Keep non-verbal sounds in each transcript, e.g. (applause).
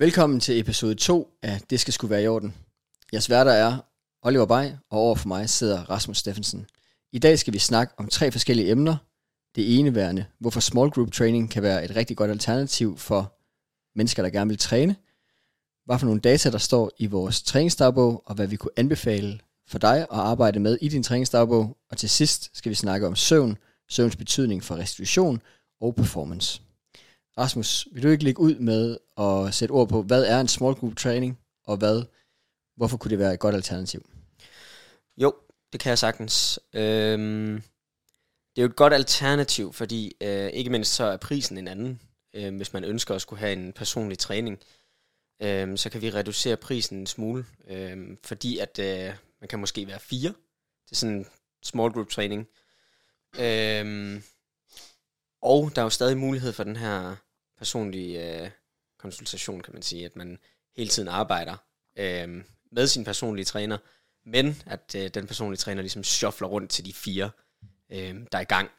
Velkommen til episode 2 af Det skal skulle være i orden. Jeg værter er Oliver Bay, og over for mig sidder Rasmus Steffensen. I dag skal vi snakke om tre forskellige emner. Det ene værende, hvorfor small group training kan være et rigtig godt alternativ for mennesker, der gerne vil træne. Hvad for nogle data, der står i vores træningsdagbog, og hvad vi kunne anbefale for dig at arbejde med i din træningsdagbog. Og til sidst skal vi snakke om søvn, søvns betydning for restitution og performance. Rasmus, vil du ikke lægge ud med at sætte ord på, hvad er en small group training, og hvad, hvorfor kunne det være et godt alternativ? Jo, det kan jeg sagtens. Øhm, det er jo et godt alternativ, fordi øh, ikke mindst så er prisen en anden. Øh, hvis man ønsker at skulle have en personlig træning, øh, så kan vi reducere prisen en smule, øh, fordi at øh, man kan måske være fire til sådan en small group training. Øh, og der er jo stadig mulighed for den her personlig øh, konsultation, kan man sige, at man hele tiden arbejder øh, med sin personlige træner, men at øh, den personlige træner ligesom shuffler rundt til de fire, øh, der er i gang.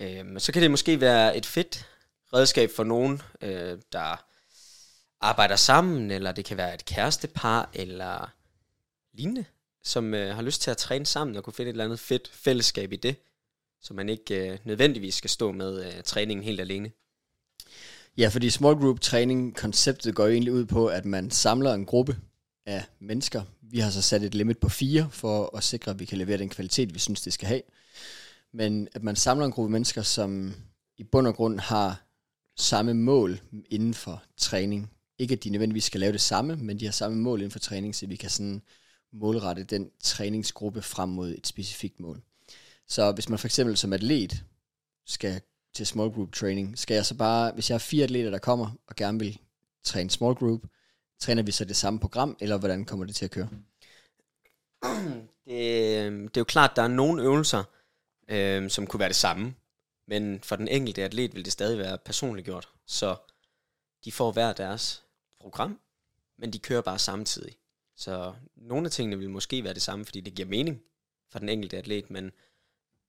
Øh, så kan det måske være et fedt redskab for nogen, øh, der arbejder sammen, eller det kan være et kærestepar, eller lignende, som øh, har lyst til at træne sammen og kunne finde et eller andet fedt fællesskab i det, så man ikke øh, nødvendigvis skal stå med øh, træningen helt alene. Ja, fordi small group træning, konceptet går jo egentlig ud på, at man samler en gruppe af mennesker. Vi har så sat et limit på fire, for at sikre, at vi kan levere den kvalitet, vi synes, det skal have. Men at man samler en gruppe mennesker, som i bund og grund har samme mål inden for træning. Ikke at de nødvendigvis skal lave det samme, men de har samme mål inden for træning, så vi kan sådan målrette den træningsgruppe frem mod et specifikt mål. Så hvis man for eksempel som atlet skal til small group training, skal jeg så bare, hvis jeg har fire atleter, der kommer og gerne vil træne small group, træner vi så det samme program, eller hvordan kommer det til at køre? (clears throat) Det, øhm, det er jo klart, der er nogle øvelser, øh, som kunne være det samme, men for den enkelte atlet vil det stadig være personligt gjort. Så de får hver deres program, men de kører bare samtidig. Så nogle af tingene vil måske være det samme, fordi det giver mening for den enkelte atlet, men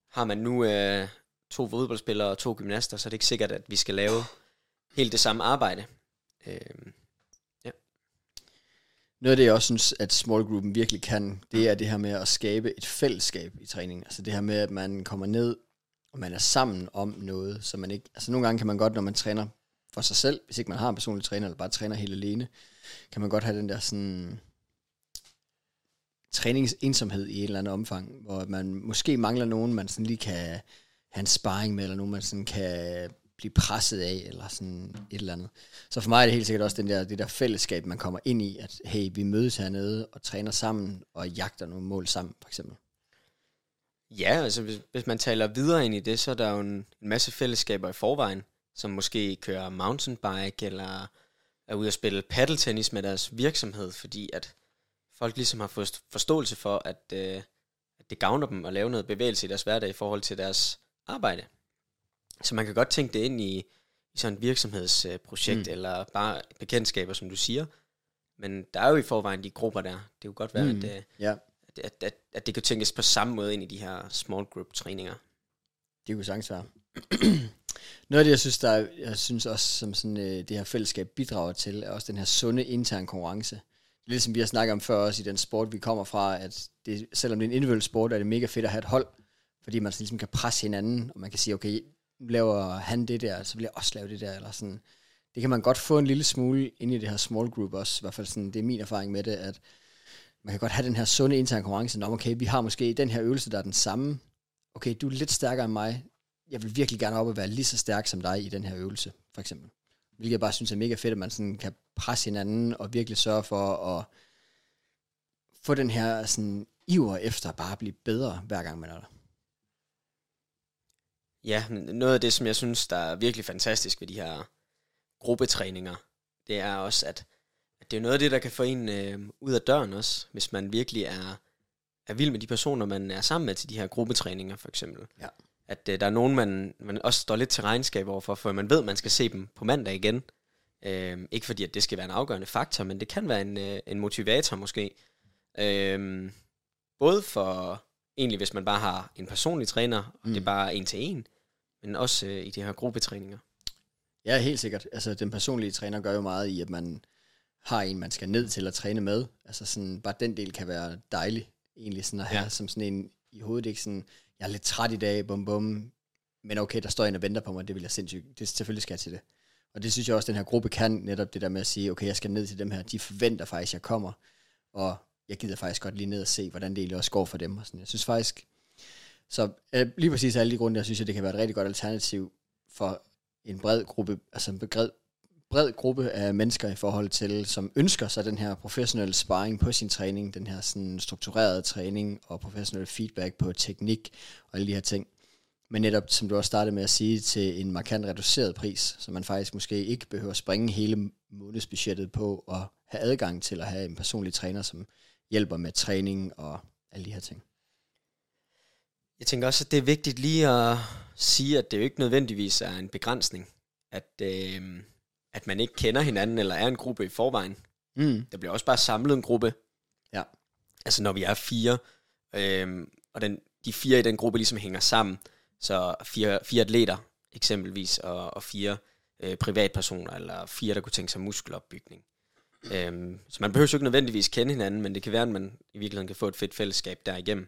har man nu øh, to fodboldspillere og to gymnaster, så er det ikke sikkert, at vi skal lave helt det samme arbejde. Øh, ja. Noget af det, jeg også synes, at small groupen virkelig kan, det er det her med at skabe et fællesskab i træning. Altså det her med, at man kommer ned, og man er sammen om noget, så man ikke... Altså nogle gange kan man godt, når man træner for sig selv, hvis ikke man har en personlig træner, eller bare træner helt alene, kan man godt have den der sådan træningsensomhed i et eller andet omfang, hvor man måske mangler nogen, man sådan lige kan hans sparring med, eller nogen, man sådan kan blive presset af, eller sådan et eller andet. Så for mig er det helt sikkert også den der, det der fællesskab, man kommer ind i, at hey, vi mødes hernede og træner sammen, og jagter nogle mål sammen, for eksempel. Ja, altså hvis, hvis man taler videre ind i det, så er der jo en, en masse fællesskaber i forvejen, som måske kører mountainbike, eller er ude at spille paddeltennis med deres virksomhed, fordi at folk ligesom har fået forståelse for, at, øh, at det gavner dem at lave noget bevægelse i deres hverdag i forhold til deres arbejde. Så man kan godt tænke det ind i, i sådan et virksomhedsprojekt, mm. eller bare bekendtskaber, som du siger. Men der er jo i forvejen de grupper der. Det kunne godt være, mm. at, øh, ja. at, at, at, at det kan tænkes på samme måde ind i de her small group træninger. Det kunne sagtens være. (clears throat) Noget af det, jeg synes, der er, jeg synes også, som sådan, øh, det her fællesskab bidrager til, er også den her sunde interne konkurrence lidt som vi har snakket om før også i den sport, vi kommer fra, at det, selvom det er en individuel sport, er det mega fedt at have et hold, fordi man ligesom kan presse hinanden, og man kan sige, okay, nu laver han det der, så vil jeg også lave det der, eller sådan. Det kan man godt få en lille smule ind i det her small group også, i hvert fald sådan, det er min erfaring med det, at man kan godt have den her sunde interne konkurrence, om okay, vi har måske den her øvelse, der er den samme, okay, du er lidt stærkere end mig, jeg vil virkelig gerne op og være lige så stærk som dig i den her øvelse, for eksempel. Hvilket jeg bare synes er mega fedt, at man sådan kan presse hinanden og virkelig sørge for at få den her sådan iver efter bare at blive bedre, hver gang man er der. Ja, noget af det, som jeg synes, der er virkelig fantastisk ved de her gruppetræninger, det er også, at, at det er noget af det, der kan få en øh, ud af døren også, hvis man virkelig er, er vild med de personer, man er sammen med til de her gruppetræninger, for eksempel. Ja. At øh, der er nogen, man, man også står lidt til regnskab overfor, for man ved, at man skal se dem på mandag igen. Øh, ikke fordi, at det skal være en afgørende faktor, men det kan være en, øh, en motivator måske. Øh, både for egentlig, hvis man bare har en personlig træner, og mm. det er bare en til en, men også øh, i de her gruppetræninger. Ja, helt sikkert. Altså, den personlige træner gør jo meget i, at man har en, man skal ned til at træne med. Altså sådan, bare den del kan være dejlig, egentlig sådan at have ja. som sådan en i hovedet, ikke sådan, jeg er lidt træt i dag, bum bum, men okay, der står en og venter på mig, det vil jeg sindssygt, det selvfølgelig skal jeg til det. Og det synes jeg også, den her gruppe kan, netop det der med at sige, okay, jeg skal ned til dem her, de forventer faktisk, at jeg kommer, og jeg gider faktisk godt lige ned og se, hvordan det egentlig også går for dem. Og sådan. Jeg synes faktisk, så øh, lige præcis af alle de grunde, jeg synes, at det kan være et rigtig godt alternativ for en bred gruppe, altså en bred, bred gruppe af mennesker i forhold til, som ønsker sig den her professionelle sparring på sin træning, den her sådan strukturerede træning og professionel feedback på teknik og alle de her ting. Men netop, som du også startede med at sige, til en markant reduceret pris, så man faktisk måske ikke behøver at springe hele månedsbudgettet på og have adgang til at have en personlig træner, som hjælper med træning og alle de her ting. Jeg tænker også, at det er vigtigt lige at sige, at det jo ikke nødvendigvis er en begrænsning, at, øh, at man ikke kender hinanden eller er en gruppe i forvejen. Mm. Der bliver også bare samlet en gruppe. Ja. Altså når vi er fire, øh, og den, de fire i den gruppe ligesom hænger sammen, så fire, fire atleter eksempelvis, og, og fire øh, privatpersoner, eller fire, der kunne tænke sig muskelopbygning. Øhm, så man behøver jo ikke nødvendigvis kende hinanden, men det kan være, at man i virkeligheden kan få et fedt fællesskab derigennem.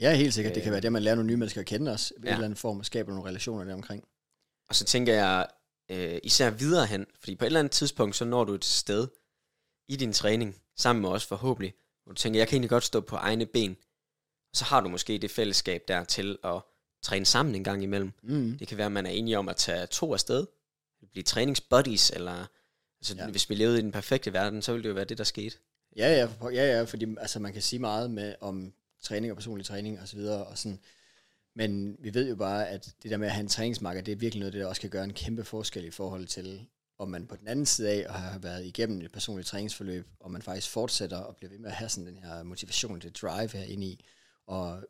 Ja, helt sikkert. Det kan være det, man lærer nogle nye mennesker at kende os, i ja. en eller anden form, og skaber nogle relationer der omkring. Og så tænker jeg øh, især videre hen, fordi på et eller andet tidspunkt, så når du et sted i din træning, sammen med os forhåbentlig, hvor du tænker, jeg kan egentlig godt stå på egne ben, og så har du måske det fællesskab der til at træne sammen en gang imellem. Mm. Det kan være, at man er enige om at tage to afsted, blive træningsbuddies, eller altså, ja. hvis vi levede i den perfekte verden, så ville det jo være det, der skete. Ja, ja, ja, ja fordi altså, man kan sige meget med, om træning og personlig træning og så videre, og sådan, men vi ved jo bare, at det der med at have en træningsmarker, det er virkelig noget, det der også kan gøre en kæmpe forskel i forhold til, om man på den anden side af har været igennem et personligt træningsforløb, og man faktisk fortsætter og bliver ved med at have sådan den her motivation, det drive her ind i, og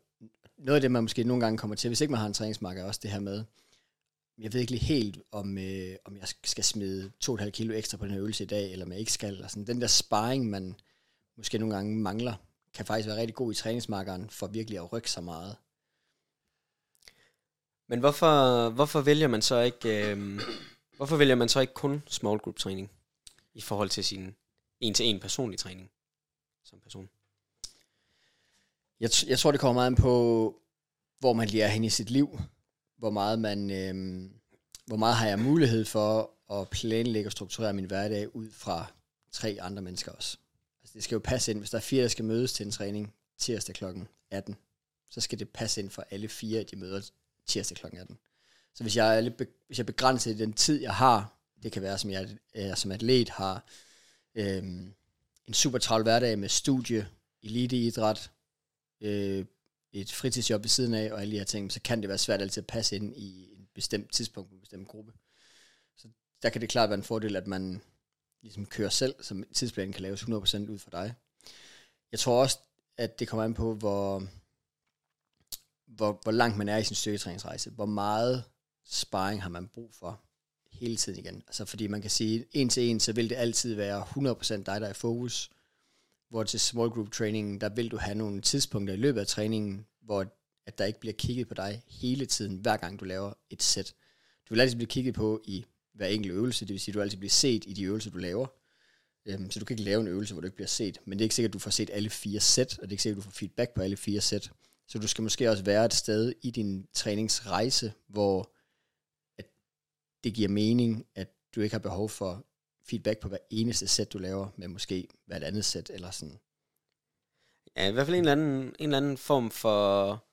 noget af det, man måske nogle gange kommer til, hvis ikke man har en træningsmarker, er også det her med, jeg ved ikke helt, om, øh, om jeg skal smide 2,5 kilo ekstra på den her øvelse i dag, eller om jeg ikke skal. Eller sådan. Den der sparring, man måske nogle gange mangler, kan faktisk være rigtig god i træningsmarkeren, for virkelig at rykke sig meget. Men hvorfor, hvorfor vælger man så ikke øh, hvorfor vælger man så ikke kun small group træning i forhold til sin en til en personlig træning som person? Jeg, jeg tror, det kommer meget an på, hvor man lige er hen i sit liv. Hvor meget, man, øh, hvor meget har jeg mulighed for at planlægge og strukturere min hverdag ud fra tre andre mennesker også. Altså, det skal jo passe ind. Hvis der er fire, der skal mødes til en træning tirsdag kl. 18, så skal det passe ind for alle fire, at de møder tirsdag kl. 18. Så hvis jeg, er lidt hvis jeg begrænser den tid, jeg har, det kan være, som jeg jeg som atlet har øh, en super travl hverdag med studie, eliteidræt, øh, et fritidsjob ved siden af, og alle de her ting, så kan det være svært altid at passe ind i en bestemt tidspunkt, en bestemt gruppe. Så der kan det klart være en fordel, at man ligesom kører selv, så tidsplanen kan laves 100% ud for dig. Jeg tror også, at det kommer an på, hvor, hvor, hvor langt man er i sin styrketræningsrejse. Hvor meget sparring har man brug for hele tiden igen. Altså fordi man kan sige, en til en, så vil det altid være 100% dig, der er i fokus, hvor til small group training, der vil du have nogle tidspunkter i løbet af træningen, hvor at der ikke bliver kigget på dig hele tiden, hver gang du laver et sæt. Du vil altid blive kigget på i hver enkelt øvelse, det vil sige, at du altid bliver set i de øvelser, du laver. Øhm, så du kan ikke lave en øvelse, hvor du ikke bliver set. Men det er ikke sikkert, at du får set alle fire sæt, og det er ikke sikkert, at du får feedback på alle fire sæt. Så du skal måske også være et sted i din træningsrejse, hvor at det giver mening, at du ikke har behov for feedback på hver eneste sæt, du laver, med måske hvert andet sæt, eller sådan. Ja, i hvert fald en eller anden, en eller anden form for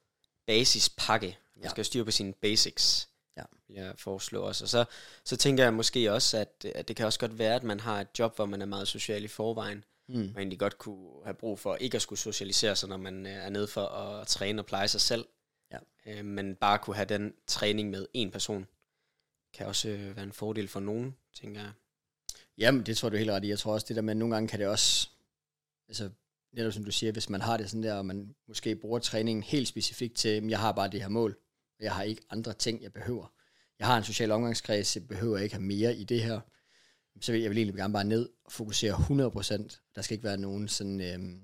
basispakke. Man ja. skal styre på sine basics, ja. jeg foreslår også. Og så, så tænker jeg måske også, at, at det kan også godt være, at man har et job, hvor man er meget social i forvejen. Mm. Man egentlig godt kunne have brug for ikke at skulle socialisere sig, når man øh, er nede for at træne og pleje sig selv. Ja. Øh, men bare kunne have den træning med en person, kan også øh, være en fordel for nogen, tænker jeg. Jamen, det tror du helt ret i. Jeg tror også, det der med, at nogle gange kan det også, altså netop som du siger, hvis man har det sådan der, og man måske bruger træningen helt specifikt til, at jeg har bare det her mål, og jeg har ikke andre ting, jeg behøver. Jeg har en social omgangskreds, jeg behøver ikke have mere i det her. Så vil jeg vil egentlig gerne bare ned og fokusere 100%. Der skal ikke være nogen sådan øhm,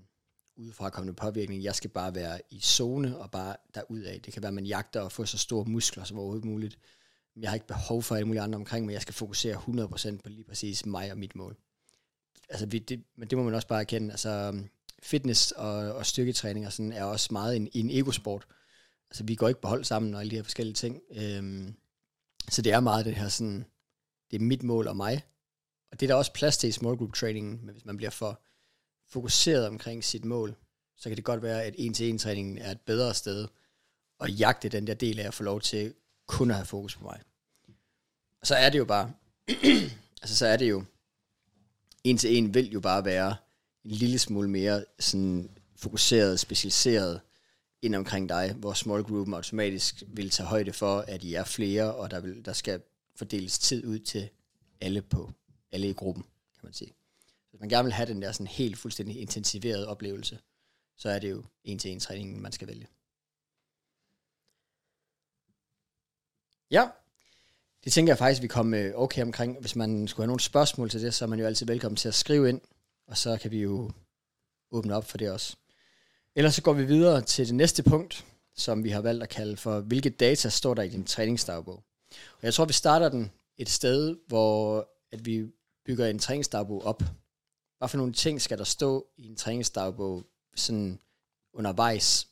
udefra kommende påvirkning. Jeg skal bare være i zone og bare derudad. Det kan være, at man jagter at få så store muskler som overhovedet muligt jeg har ikke behov for alle mulige andre omkring mig, jeg skal fokusere 100% på lige præcis mig og mit mål. altså vi, det, men det må man også bare erkende, altså fitness og, og styrketræning og sådan er også meget en, en egosport. Altså vi går ikke på hold sammen og alle de her forskellige ting. Øhm, så det er meget det her sådan, det er mit mål og mig. Og det er der også plads til i small group trainingen, men hvis man bliver for fokuseret omkring sit mål, så kan det godt være, at en-til-en træningen er et bedre sted at jagte den der del af at få lov til kun at have fokus på mig. Og så er det jo bare, (clears throat) altså så er det jo, en-til-en vil jo bare være en lille smule mere sådan fokuseret, specialiseret ind omkring dig, hvor small group automatisk vil tage højde for, at I er flere, og der, vil, der skal fordeles tid ud til alle på alle i gruppen, kan man sige. Hvis man gerne vil have den der sådan helt fuldstændig intensiverede oplevelse, så er det jo en til en træningen, man skal vælge. Ja, det tænker jeg faktisk, vi kommer øh, okay omkring. Hvis man skulle have nogle spørgsmål til det, så er man jo altid velkommen til at skrive ind, og så kan vi jo åbne op for det også. Ellers så går vi videre til det næste punkt, som vi har valgt at kalde for, hvilke data står der i din træningsdagbog. Og jeg tror, vi starter den et sted, hvor at vi bygger en træningsdagbog op. Hvad for nogle ting skal der stå i en træningsdagbog sådan undervejs?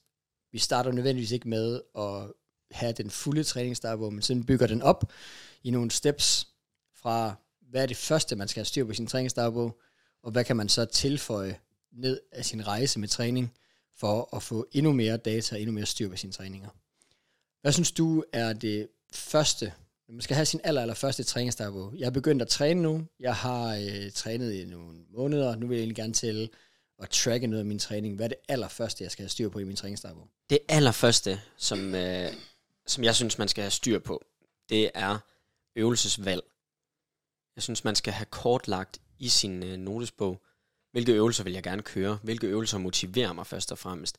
Vi starter nødvendigvis ikke med at have den fulde træningsdagbog, men sådan bygger den op i nogle steps fra, hvad er det første, man skal have styr på sin træningsdagbog, og hvad kan man så tilføje ned af sin rejse med træning, for at få endnu mere data og endnu mere styr på sine træninger. Hvad synes du er det første, når man skal have sin aller, aller første træningsdagbog? Jeg er begyndt at træne nu. Jeg har øh, trænet i nogle måneder. Nu vil jeg egentlig gerne til at tracke noget af min træning. Hvad er det allerførste, jeg skal have styr på i min træningsdagbog? Det allerførste, som, øh, som jeg synes, man skal have styr på, det er øvelsesvalg. Jeg synes, man skal have kortlagt i sin øh, notesbog, hvilke øvelser vil jeg gerne køre, hvilke øvelser motiverer mig først og fremmest.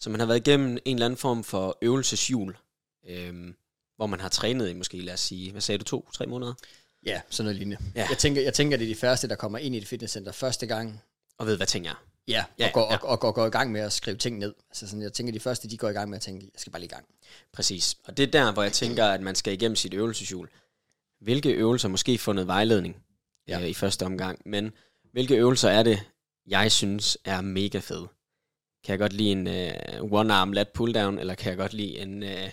Så man har været igennem en eller anden form for øvelseshjul, øhm, hvor man har trænet i måske, lad os sige, hvad sagde du, to, tre måneder? Ja, sådan noget lignende. Ja. Jeg, tænker, jeg tænker, det er de første, der kommer ind i et fitnesscenter første gang. Og ved, hvad ting er. Ja, ja og, går, ja. Og, og, og går i gang med at skrive ting ned. Altså sådan, jeg tænker, de første, de går i gang med at tænke, jeg skal bare lige i gang. Præcis. Og det er der, hvor jeg tænker, at man skal igennem sit øvelseshjul. Hvilke øvelser, måske få noget vejledning ja. øh, i første omgang, men hvilke øvelser er det, jeg synes er mega fede? Kan jeg godt lide en uh, one-arm lat pull-down, eller kan jeg godt lide en, uh,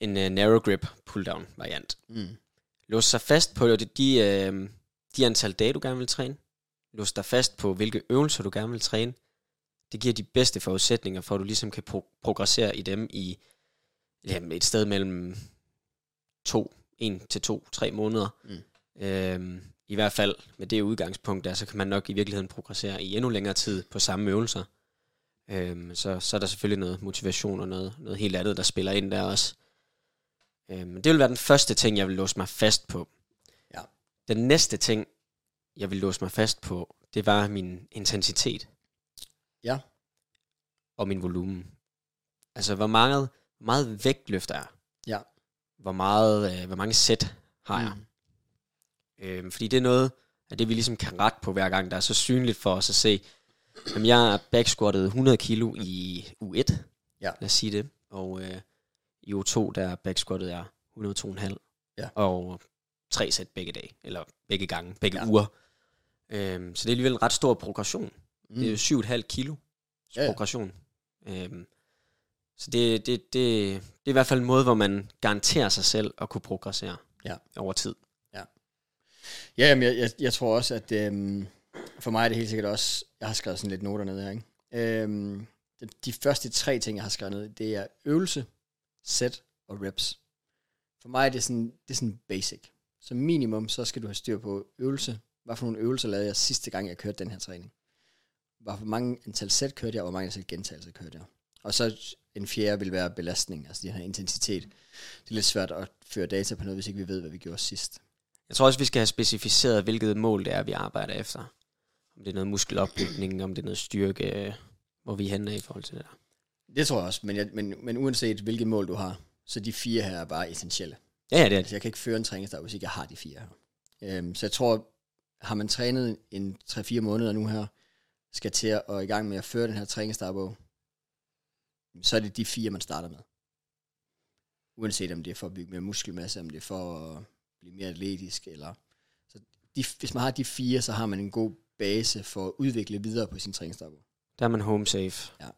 en uh, narrow grip pull-down variant? Mm. Lås sig fast på de, de, uh, de antal dage, du gerne vil træne. Lås dig fast på, hvilke øvelser du gerne vil træne. Det giver de bedste forudsætninger for, at du ligesom kan pro- progressere i dem i jamen, et sted mellem to, en til to, tre måneder. Mm. Øhm, i hvert fald med det udgangspunkt der, så kan man nok i virkeligheden progressere i endnu længere tid på samme øvelser. Øhm, så, så er der selvfølgelig noget motivation og noget, noget helt andet, der spiller ind der også. Øhm, det vil være den første ting, jeg vil låse mig fast på. Ja. Den næste ting, jeg vil låse mig fast på, det var min intensitet. Ja. Og min volumen. Altså, hvor meget, hvor meget vægt løfter jeg? Ja. Hvor, meget, øh, hvor mange sæt har jeg? Mm. Øh, fordi det er noget af det, vi ligesom kan rette på hver gang, der er så synligt for os at se. Jamen, jeg er backsquattet 100 kilo i U1, ja. lad os sige det. Og øh, i U2, der backsquattet jeg 102,5. Ja. Og tre sæt begge dage, eller begge gange, begge ja. uger. Øhm, så det er alligevel en ret stor progression. Mm. Det er jo 7,5 kilo ja, ja. progression. Øhm, så det, det, det, det er i hvert fald en måde, hvor man garanterer sig selv at kunne progressere ja. over tid. Ja, jamen, jeg, jeg, jeg tror også, at øhm, for mig er det helt sikkert også, jeg har skrevet sådan lidt noter ned her, ikke? Øhm, de første tre ting, jeg har skrevet ned, det er øvelse, set og reps. For mig er det sådan, det er sådan basic. Som minimum, så skal du have styr på øvelse. Hvad for nogle øvelser lavede jeg sidste gang, jeg kørte den her træning? Hvor mange antal sæt kørte jeg, og hvor mange antal gentagelser kørte jeg? Og så en fjerde vil være belastning, altså den her intensitet. Det er lidt svært at føre data på noget, hvis ikke vi ved, hvad vi gjorde sidst. Jeg tror også, vi skal have specificeret, hvilket mål det er, vi arbejder efter. Om det er noget muskelopbygning, om det er noget styrke, hvor vi hænder i forhold til det der. Det tror jeg også, men, jeg, men, men uanset hvilket mål du har, så de fire her er bare essentielle. Ja, ja det er det. Altså, jeg kan ikke føre en træningsdag, hvis ikke jeg har de fire her. Øhm, så jeg tror, har man trænet en 3-4 måneder nu her, skal til at og i gang med at føre den her træningsdagbog, så er det de fire, man starter med. Uanset om det er for at bygge mere muskelmasse, om det er for at blive mere atletisk, eller så de, hvis man har de fire, så har man en god base for at udvikle videre på sin træningsdagbog. Der er man home safe. Ja.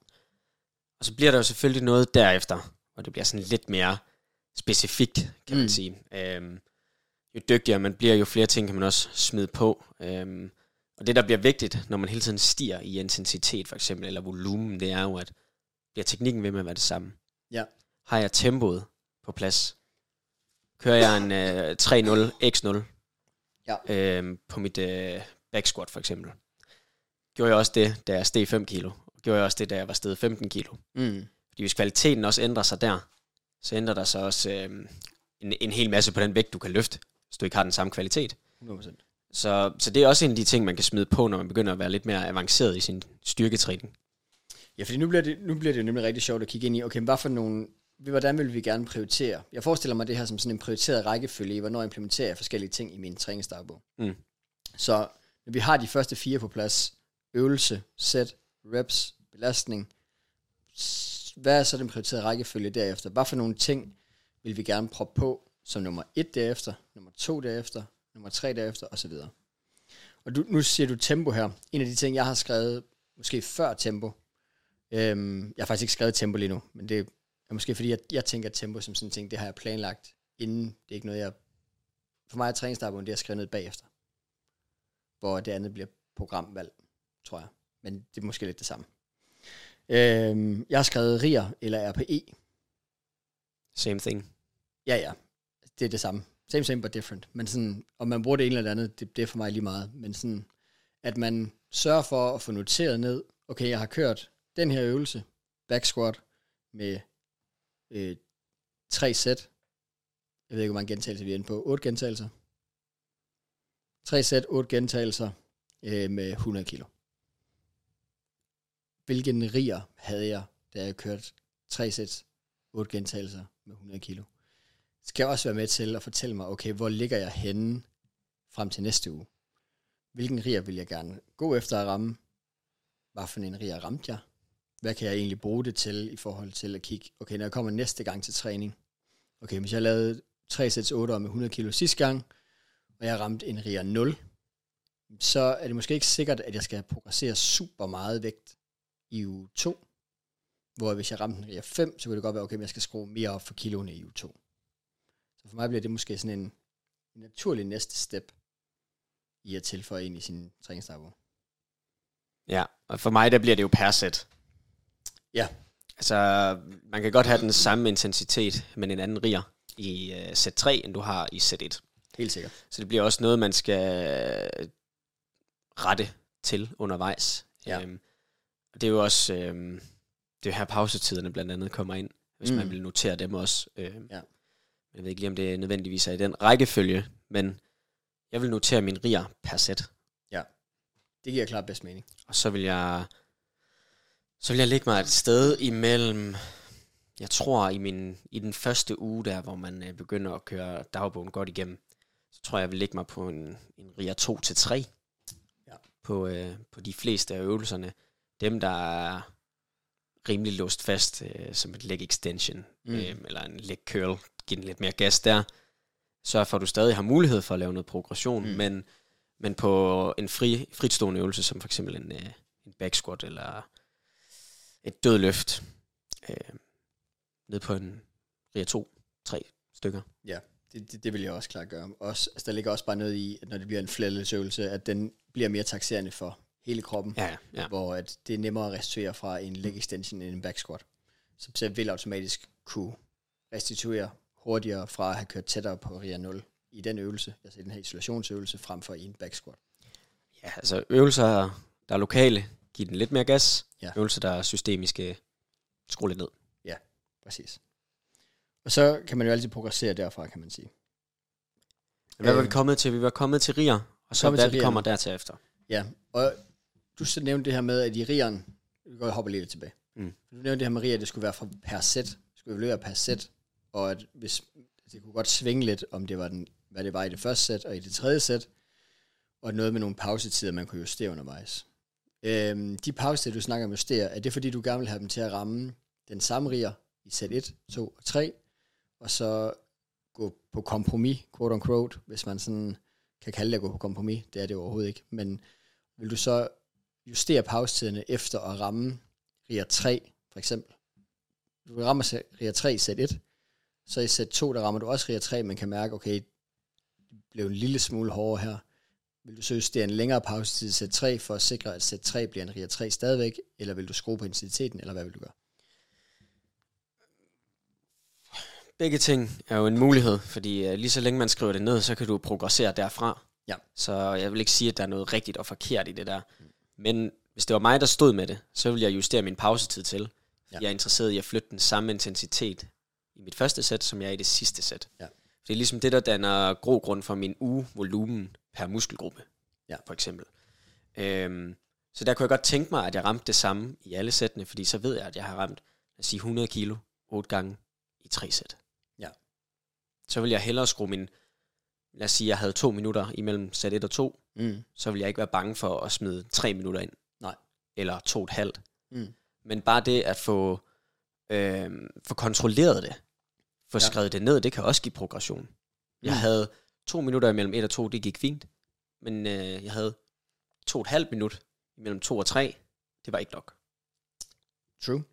Og så bliver der jo selvfølgelig noget derefter, og det bliver sådan lidt mere specifikt, kan mm. man sige. Øhm, jo dygtigere man bliver, jo flere ting kan man også smide på. Øhm, og det, der bliver vigtigt, når man hele tiden stiger i intensitet, for eksempel, eller volumen, det er jo, at bliver teknikken ved med at være det samme. Ja. Har jeg tempoet på plads? Kører jeg en øh, 3-0 x0 Ja. øhm, på mit øh, back squat, for eksempel? Gjorde jeg også det, da jeg steg 5 kilo? Gjorde jeg også det, da jeg var steget 15 kilo? Mm. Fordi hvis kvaliteten også ændrer sig der, så ændrer der sig også øh, en, en hel masse på den vægt, du kan løfte, hvis du ikke har den samme kvalitet. 100%. Så, så det er også en af de ting, man kan smide på, når man begynder at være lidt mere avanceret i sin styrketræning. Ja, fordi nu bliver, det, nu bliver det jo nemlig rigtig sjovt at kigge ind i, okay, hvad for nogle, hvordan vil vi gerne prioritere? Jeg forestiller mig det her som sådan en prioriteret rækkefølge i, hvornår jeg implementerer forskellige ting i min træningsdagbog. Mm. Så når vi har de første fire på plads, øvelse, sæt, reps, belastning, hvad er så den prioriterede rækkefølge derefter? Hvad for nogle ting vil vi gerne proppe på som nummer et derefter, nummer to derefter, nummer tre derefter, osv. Og du, nu siger du tempo her. En af de ting, jeg har skrevet, måske før tempo, øhm, jeg har faktisk ikke skrevet tempo lige nu, men det er måske fordi, jeg, jeg tænker tempo som sådan en ting, det har jeg planlagt inden. Det er ikke noget, jeg... For mig er træningsdagbogen, det er skrevet ned bagefter. Hvor det andet bliver programvalg, tror jeg. Men det er måske lidt det samme. Øhm, jeg har skrevet RIR eller RPE. Same thing. Ja, ja. Det er det samme. Same, same, but different. Men sådan, om man bruger det ene eller andet, det, det er for mig lige meget. Men sådan, at man sørger for at få noteret ned, okay, jeg har kørt den her øvelse, back squat, med øh, tre sæt. Jeg ved ikke, hvor mange gentagelser vi er inde på. 8 gentagelser. Tre sæt, 8 gentagelser øh, med 100 kilo. Hvilken riger havde jeg, da jeg kørte tre sæt, 8 gentagelser med 100 kilo? Skal også være med til at fortælle mig, okay, hvor ligger jeg henne frem til næste uge? Hvilken rier vil jeg gerne gå efter at ramme? Hvad for en rier ramte jeg? Hvad kan jeg egentlig bruge det til i forhold til at kigge, okay, når jeg kommer næste gang til træning, okay, hvis jeg lavede 3 sæt 8 med 100 kilo sidste gang, og jeg ramte en rier 0, så er det måske ikke sikkert, at jeg skal progressere super meget vægt i uge 2, hvor hvis jeg ramte en rier 5, så kunne det godt være, okay, men jeg skal skrue mere op for kiloene i uge 2. Så for mig bliver det måske sådan en, en naturlig næste step i at tilføje ind i sin træningsdagbog. Ja, og for mig der bliver det jo per sæt. Ja. Altså, man kan godt have den samme intensitet, men en anden riger i uh, sæt 3, end du har i sæt 1. Helt sikkert. Så det bliver også noget, man skal rette til undervejs. Ja. Øhm, det er jo også, øhm, det er her pausetiderne blandt andet kommer ind, hvis mm. man vil notere dem også. Øhm, Ja. Jeg ved ikke lige, om det nødvendigvis er i den rækkefølge, men jeg vil notere min riger per sæt. Det giver klart bedst mening. Og så vil jeg så vil jeg lægge mig et sted imellem, jeg tror i, min, i den første uge der, hvor man øh, begynder at køre dagbogen godt igennem, så tror jeg, jeg vil lægge mig på en, en RIA 2 til 3 Ja. på, øh, på de fleste af øvelserne. Dem, der er rimelig låst fast, øh, som et leg extension, mm. øh, eller en leg curl, give den lidt mere gas der. Sørg for, at du stadig har mulighed for at lave noget progression, Mm. men, men på en fri, fritstående øvelse, som for eksempel en, øh, en back squat, eller et dødløft, øh, ned på en RIA 2, 3 stykker. Det, det, det vil jeg også klart gøre. Også, altså, der ligger også bare noget i, at når det bliver en flædelsesøvelse, at den bliver mere taxerende for hele kroppen, Ja, ja. hvor at det er nemmere at restituere fra en leg extension end en back squat. Så så vil automatisk kunne restituere hurtigere fra at have kørt tættere på RIA 0 i den øvelse, altså i den her isolationsøvelse, frem for i en back squat. Ja, altså øvelser, der er lokale, giv den lidt mere gas. Ja. Øvelser, der er systemiske, skru lidt ned. Præcis. Og så kan man jo altid progressere derfra, kan man sige. Hvad var Øh, vi kommet til? Vi var kommet til riger, og så hvad vi kommer der til efter. Ja, og du nævnte det her med, at i rigeren, vi går hopper lidt tilbage. Mm. Du nævnte det her med riger, at det skulle være fra per sæt, det skulle evaluere per sæt, og at hvis, det kunne godt svinge lidt, om det var den, hvad det var i det første sæt og i det tredje sæt, og noget med nogle pausetider, man kunne justere undervejs. Øhm, de pausetider, du snakker om justere, er det fordi, du gerne vil have dem til at ramme den samme riger i sæt 1, 2 og 3, og så gå på kompromis, quote unquote, hvis man sådan kan kalde det at gå på kompromis, det er det overhovedet ikke, men vil du så justere pausetiderne efter at ramme riger 3, for eksempel. Du rammer riger 3 i sæt 1, så i sæt 2, der rammer du også RIA 3, man kan mærke, okay, det blev en lille smule hårdere her. Vil du så justere en længere pausetid i sæt 3, for at sikre, at sæt 3 bliver en RIA 3 stadigvæk, eller vil du skrue på intensiteten, eller hvad vil du gøre? Begge ting er jo en mulighed, fordi uh, lige så længe man skriver det ned, så kan du progressere derfra. Ja. Så jeg vil ikke sige, at der er noget rigtigt og forkert i det der. Men hvis det var mig, der stod med det, så ville jeg justere min pausetid til. Ja. Jeg er interesseret i at flytte den samme intensitet i mit første sæt, som jeg er i det sidste sæt. Ja. Det er ligesom det, der danner grogrund for min uge-volumen per muskelgruppe, Ja. for eksempel. Øhm, så der kunne jeg godt tænke mig, at jeg ramte det samme i alle sættene, fordi så ved jeg, at jeg har ramt lad os sige 100 kilo 8 gange i tre sæt. Ja. Så vil jeg hellere skrue min, lad os sige, jeg havde to minutter imellem sæt 1 og 2, Mm. så vil jeg ikke være bange for at smide tre minutter ind. Nej. Eller to og et halvt. Mm. Men bare det at få, øh, få kontrolleret det, få Ja. skrevet det ned, det kan også give progression. Jeg Mm. havde to minutter imellem 1 og 2, det gik fint. Men øh, jeg havde to og et halvt minut imellem 2 og 3, det var ikke nok. True.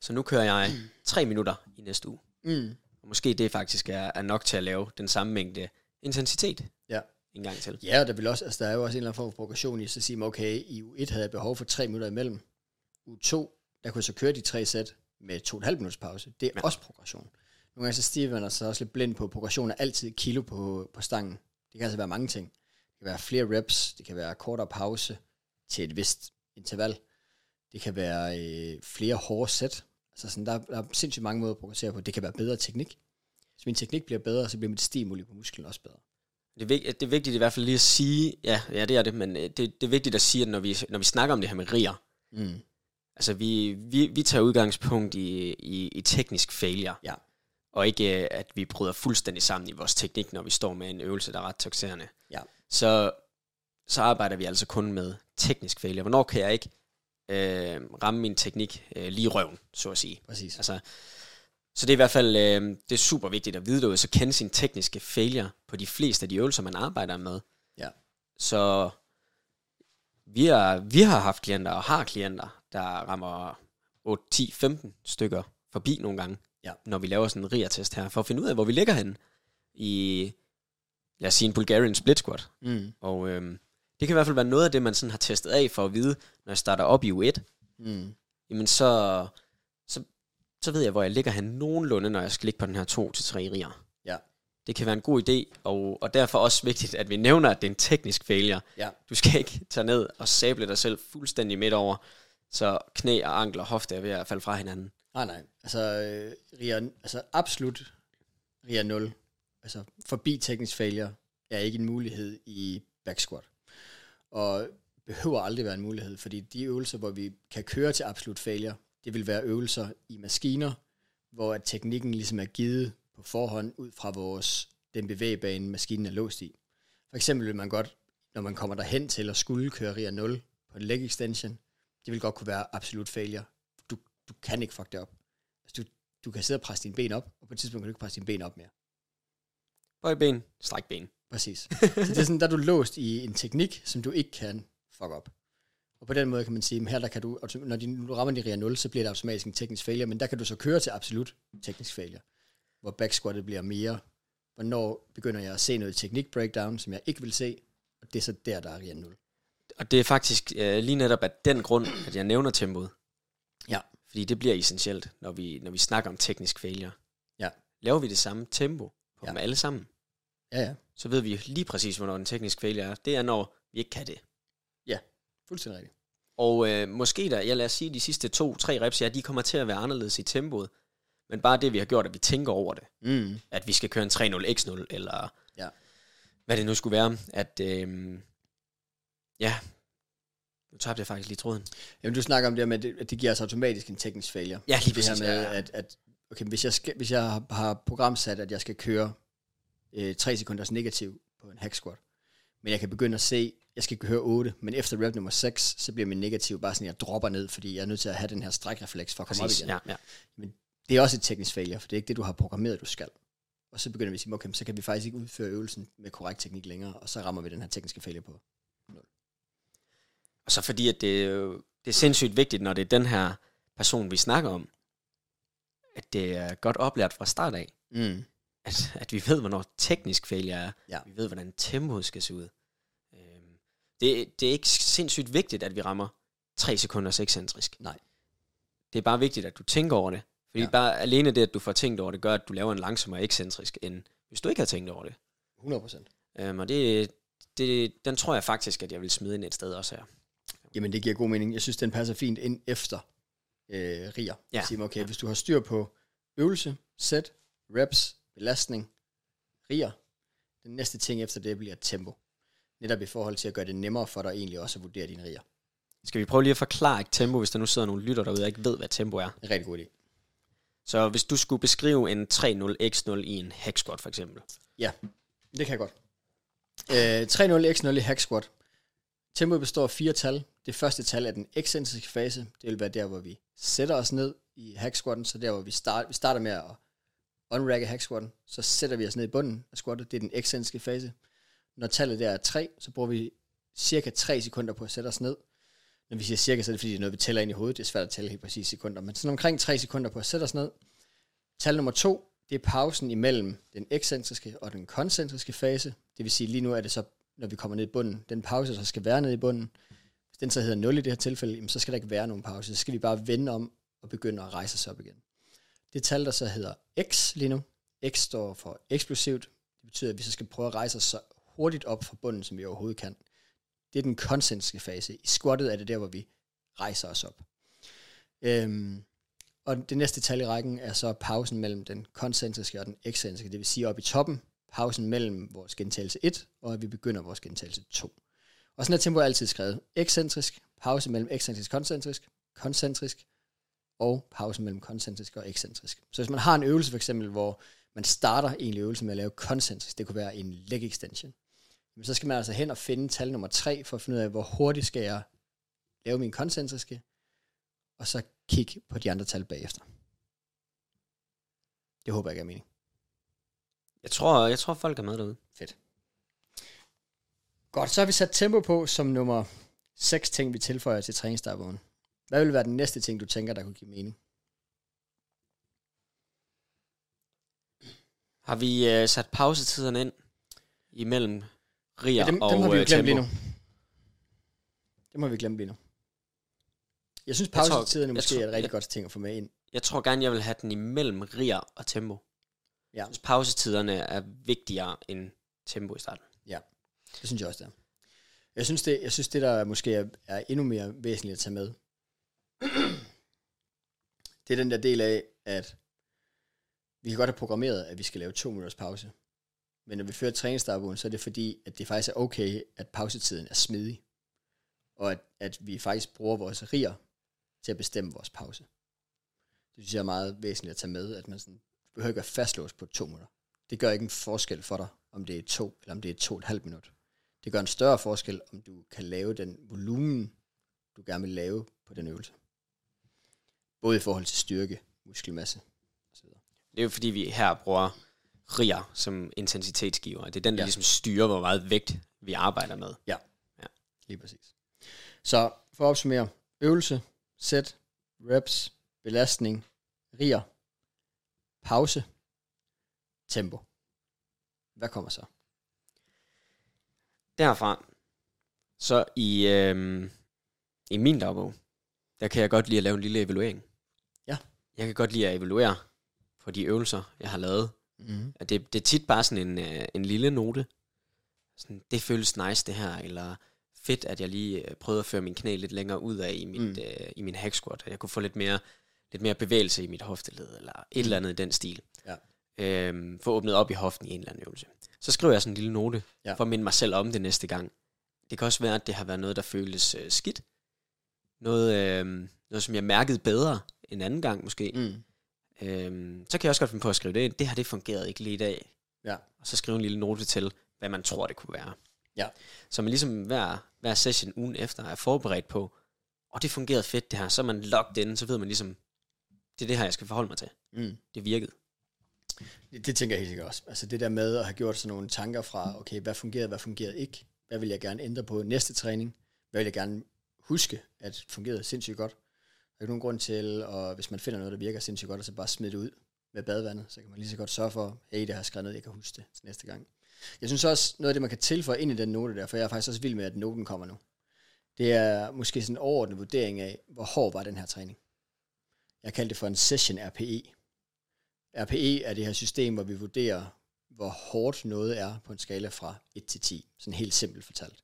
Så nu kører jeg tre minutter i næste uge. Mm. Og måske det faktisk er, er nok til at lave den samme mængde intensitet Ja. en gang til. Ja, og der, vil også, altså, der er jo også en eller anden form for progression i, så siger man, okay, i u 1 havde jeg behov for 3 minutter imellem. U 2, der kunne jeg så køre de tre sæt med 2,5 minutters pause. Det er. Ja. også progression. Nogle gange så Steven er så også lidt blind på, progression er altid kilo på, på stangen. Det kan altså være mange ting. Det kan være flere reps, det kan være kortere pause til et vist interval. Det kan være øh, flere hårde sæt. Altså sådan, der, der er sindssygt mange måder at progressere på. Det kan være bedre teknik. Hvis min teknik bliver bedre, så bliver mit stimuli på musklen også bedre. Det er, vigt, det er vigtigt i hvert fald lige at sige, ja, ja det er det, men øh, det, det er vigtigt at sige, at når vi, når vi snakker om det her med riger, Mm. altså vi, vi, vi tager udgangspunkt i, i, i teknisk failure, Ja. Og ikke øh, at vi bryder fuldstændig sammen i vores teknik, når vi står med en øvelse, der er ret toxerende. Ja. Så, så arbejder vi altså kun med teknisk failure. Hvornår kan jeg ikke øh, ramme min teknik øh, lige røven, så at sige. Præcis. Altså, så det er i hvert fald øh, det er super vigtigt at vide derude, så kende sin tekniske failure på de fleste af de øvelser, man arbejder med. Ja. Så vi har, vi har haft klienter og har klienter, der rammer 8, 10, 15 stykker forbi nogle gange, Ja. når vi laver sådan en RIA-test her, for at finde ud af, hvor vi ligger henne i, lad os sige, en Bulgarian split squat. Mm. Og øhm, det kan i hvert fald være noget af det, man sådan har testet af for at vide, når jeg starter op i U1, Mm. jamen så, så, så ved jeg, hvor jeg ligger hen nogenlunde, når jeg skal ligge på den her 2-3 riger. Ja. Det kan være en god idé, og, og derfor også vigtigt, at vi nævner, at det er en teknisk failure. Ja. Du skal ikke tage ned og sable dig selv fuldstændig midt over, så knæ og ankler og hofte er ved at falde fra hinanden. Nej, nej. Altså, øh, RIA, altså absolut RIA 0, altså forbi teknisk failure, er ikke en mulighed i back squat. Og behøver aldrig være en mulighed, fordi de øvelser, hvor vi kan køre til absolut failure, det vil være øvelser i maskiner, hvor at teknikken ligesom er givet på forhånd ud fra vores, den bevægebane, maskinen er låst i. For eksempel vil man godt, når man kommer derhen til at skulle køre RIA 0 på en leg extension, det vil godt kunne være absolut failure. Du, kan ikke fuck det op. Altså, du, du kan sidde og presse dine ben op, og på et tidspunkt kan du ikke presse dine ben op mere. Bøj ben, stræk ben. Præcis. (laughs) Så det er sådan, der er du låst i en teknik, som du ikke kan fuck op. Og på den måde kan man sige, at her der kan du, når du rammer de RIA 0, så bliver det automatisk en teknisk failure, men der kan du så køre til absolut teknisk failure, hvor back squattet bliver mere, hvornår begynder jeg at se noget teknik breakdown, som jeg ikke vil se, og det er så der, der er RIA 0. Og det er faktisk øh, lige netop af den grund, at jeg nævner tempoet. Ja. Fordi det bliver essentielt, når vi, når vi snakker om teknisk failure. Ja. Laver vi det samme tempo på Ja. ja. dem alle sammen, Ja, ja. så ved vi lige præcis, hvornår den teknisk failure er. Det er, når vi ikke kan det. Fuldstændig rigtigt. Og øh, måske da, jeg lad os sige, de sidste to-tre reps, ja, de kommer til at være anderledes i tempoet. Men bare det, vi har gjort, at vi tænker over det. Mm. At vi skal køre en 3-0 x0, eller Ja. hvad det nu skulle være. At, øh, ja, nu tabte jeg faktisk lige tråden. Jamen, du snakker om det her med, at det, at det giver os automatisk en teknisk failure. Ja, lige det her præcis. med, ja, ja. at, at okay, hvis, jeg skal, hvis jeg har, programsat, at jeg skal køre øh, 3 sekunders negativ på en hack squat, men jeg kan begynde at se, jeg skal køre 8, men efter rep nummer 6, så bliver min negativ bare sådan, jeg dropper ned, fordi jeg er nødt til at have den her strækrefleks for at komme Præcis, op igen. ja, ja. Det er også et teknisk failure, for det er ikke det, du har programmeret, du skal. Og så begynder vi at sige, okay, så kan vi faktisk ikke udføre øvelsen med korrekt teknik længere, og så rammer vi den her tekniske failure på. Og så fordi, at det, er jo- det er sindssygt vigtigt, når det er den her person, vi snakker om, at det er godt oplært fra start af. Mm. At, at vi ved, hvornår teknisk failure er. Ja. Vi ved, hvordan tempoet skal se ud. Øhm, det, det er ikke sindssygt vigtigt, at vi rammer 3 sekunders ekscentrisk. Nej. Det er bare vigtigt, at du tænker over det. Fordi Ja. ja. bare alene det, at du får tænkt over det, gør, at du laver en langsommere ekscentrisk, end hvis du ikke har tænkt over det. 100 procent. Øhm, og det, det, den tror jeg faktisk, at jeg vil smide ind et sted også her. Jamen, det giver god mening. Jeg synes, den passer fint ind efter øh, riger. Ja. Sige, okay, hvis du har styr på øvelse, sæt, reps, belastning, riger, den næste ting efter det bliver tempo. Netop i forhold til at gøre det nemmere for dig egentlig også at vurdere dine riger. Skal vi prøve lige at forklare et tempo, hvis der nu sidder nogle lytter derude, og ikke ved, hvad tempo er? En rigtig god idé. Så hvis du skulle beskrive en 3-0 x0 i en hack squat for eksempel. Ja, det kan jeg godt. Øh, 3-0 x0 i hack squat. Tempoet består af fire tal. Det første tal er den ekscentriske fase. Det vil være der, hvor vi sætter os ned i hack squatten. Så der, hvor vi, start, vi starter med at unracke hack squatten, så sætter vi os ned i bunden af squattet. Det er den ekscentriske fase. Når tallet der er 3, så bruger vi cirka 3 sekunder på at sætte os ned. Når vi siger cirka, så er det fordi, det er noget, vi tæller ind i hovedet. Det er svært at tælle helt præcis sekunder. Men sådan omkring 3 sekunder på at sætte os ned. Tal nummer 2, det er pausen imellem den ekscentriske og den koncentriske fase. Det vil sige, lige nu er det så, når vi kommer ned i bunden, den pause, der skal være nede i bunden, den så hedder 0 i det her tilfælde, jamen, så skal der ikke være nogen pause. Så skal vi bare vende om og begynde at rejse os op igen. Det tal, der så hedder X lige nu, X står for eksplosivt. Det betyder, at vi så skal prøve at rejse os så hurtigt op fra bunden, som vi overhovedet kan. Det er den koncentriske fase. I squattet er det der, hvor vi rejser os op. Øhm, og det næste tal i rækken er så pausen mellem den koncentriske og den ekscentriske, det vil sige op i toppen, pausen mellem vores gentagelse 1, og at vi begynder vores gentagelse 2. Og sådan er tempoet altid skrevet. Ekscentrisk, pause mellem ekscentrisk og koncentrisk, koncentrisk, og pause mellem koncentrisk og ekscentrisk. Så hvis man har en øvelse for eksempel, hvor man starter egentlig øvelsen med at lave koncentrisk, det kunne være en leg extension, jamen så skal man altså hen og finde tal nummer 3, for at finde ud af, hvor hurtigt skal jeg lave min koncentriske, og så kigge på de andre tal bagefter. Det håber jeg ikke er mening. Jeg tror, jeg tror folk er med derude. Fedt. Godt, så har vi sat tempo på som nummer 6 ting, vi tilføjer til træningsdagbogen. Hvad vil være den næste ting, du tænker, der kunne give mening? Har vi øh, sat pausetiderne ind imellem riger Ja, dem, og dem har vi jo øh, glemt lige nu. Dem har vi glemt lige nu. Jeg synes, Jeg tror- pausetiderne måske tror- er et rigtig jeg- godt ting at få med ind. Jeg tror gerne, jeg vil have den imellem riger og tempo. Ja. Jeg synes, pausetiderne er vigtigere end tempo i starten. Det synes jeg også, det er. Jeg synes, det, jeg synes, det der måske er, er endnu mere væsentligt at tage med, (clears throat) det er den der del af, at vi kan godt have programmeret, at vi skal lave to minutters pause. Men når vi fører træningsdagbogen, så er det fordi, at det faktisk er okay, at pausetiden er smidig. Og at, at vi faktisk bruger vores riger til at bestemme vores pause. Det synes jeg er meget væsentligt at tage med, at man sådan, behøver ikke være fastlåst på to minutter. Det gør ikke en forskel for dig, om det er to, eller om det er to og et halvt minut. Det gør en større forskel, om du kan lave den volumen, du gerne vil lave på den øvelse. Både i forhold til styrke, muskelmasse osv. Det er jo fordi, vi her bruger riger som intensitetsgiver. Det er den, der Ja. ja. ligesom styrer, hvor meget vægt vi arbejder med. Lige præcis. Så for at opsummere, øvelse, sæt, reps, belastning, riger, pause, tempo. Hvad kommer så? Derfra, så i, øhm, i min dagbog, der kan jeg godt lide at lave en lille evaluering. Ja. Jeg kan godt lide at evaluere på de øvelser, jeg har lavet. Mm-hmm. At det, det er tit bare sådan en, øh, en lille note. Sådan, det føles nice det her, eller fedt, at jeg lige øh, prøvede at føre min knæ lidt længere ud af i, mit, Mm. mm. øh, i min hack squat. Jeg kunne få lidt mere, lidt mere bevægelse i mit hofteled, eller et Mm. eller andet i den stil. Ja. Øhm, få åbnet op i hoften i en eller anden øvelse. Så skriver jeg sådan en lille note, Ja. for at minde mig selv om det næste gang. Det kan også være, at det har været noget, der føles øh, skidt. Noget, øh, noget, som jeg mærkede bedre en anden gang måske. Mm. Øhm, så kan jeg også godt finde på at skrive det ind. Det her, det fungerede ikke lige i dag. Ja. Og så skrive en lille note til, hvad man tror, det kunne være. Ja. Så man ligesom hver, hver session ugen efter er forberedt på, og det fungerede fedt det her, så er man locked in, så ved man ligesom, det er det her, jeg skal forholde mig til. Mm. Det virkede. Det, det tænker jeg helt sikkert også. Altså det der med at have gjort sådan nogle tanker fra, okay, hvad fungerede, hvad fungerede ikke? Hvad vil jeg gerne ændre på næste træning? Hvad vil jeg gerne huske, at fungerede sindssygt godt. Der er ikke nogen grund til, og hvis man finder noget, der virker sindssygt godt, så bare smide det ud med badevandet, så kan man lige så godt sørge for, hey, det har jeg skrevet ned, jeg kan huske det til næste gang. Jeg synes også, noget af det, man kan tilføje ind i den note der, for jeg er faktisk også vild med, at noten kommer nu, det er måske sådan en overordnet vurdering af, hvor hård var den her træning. Jeg kalder det for en session RPE. RPE er det her system, hvor vi vurderer, hvor hårdt noget er på en skala fra 1 til 10. Sådan helt simpelt fortalt.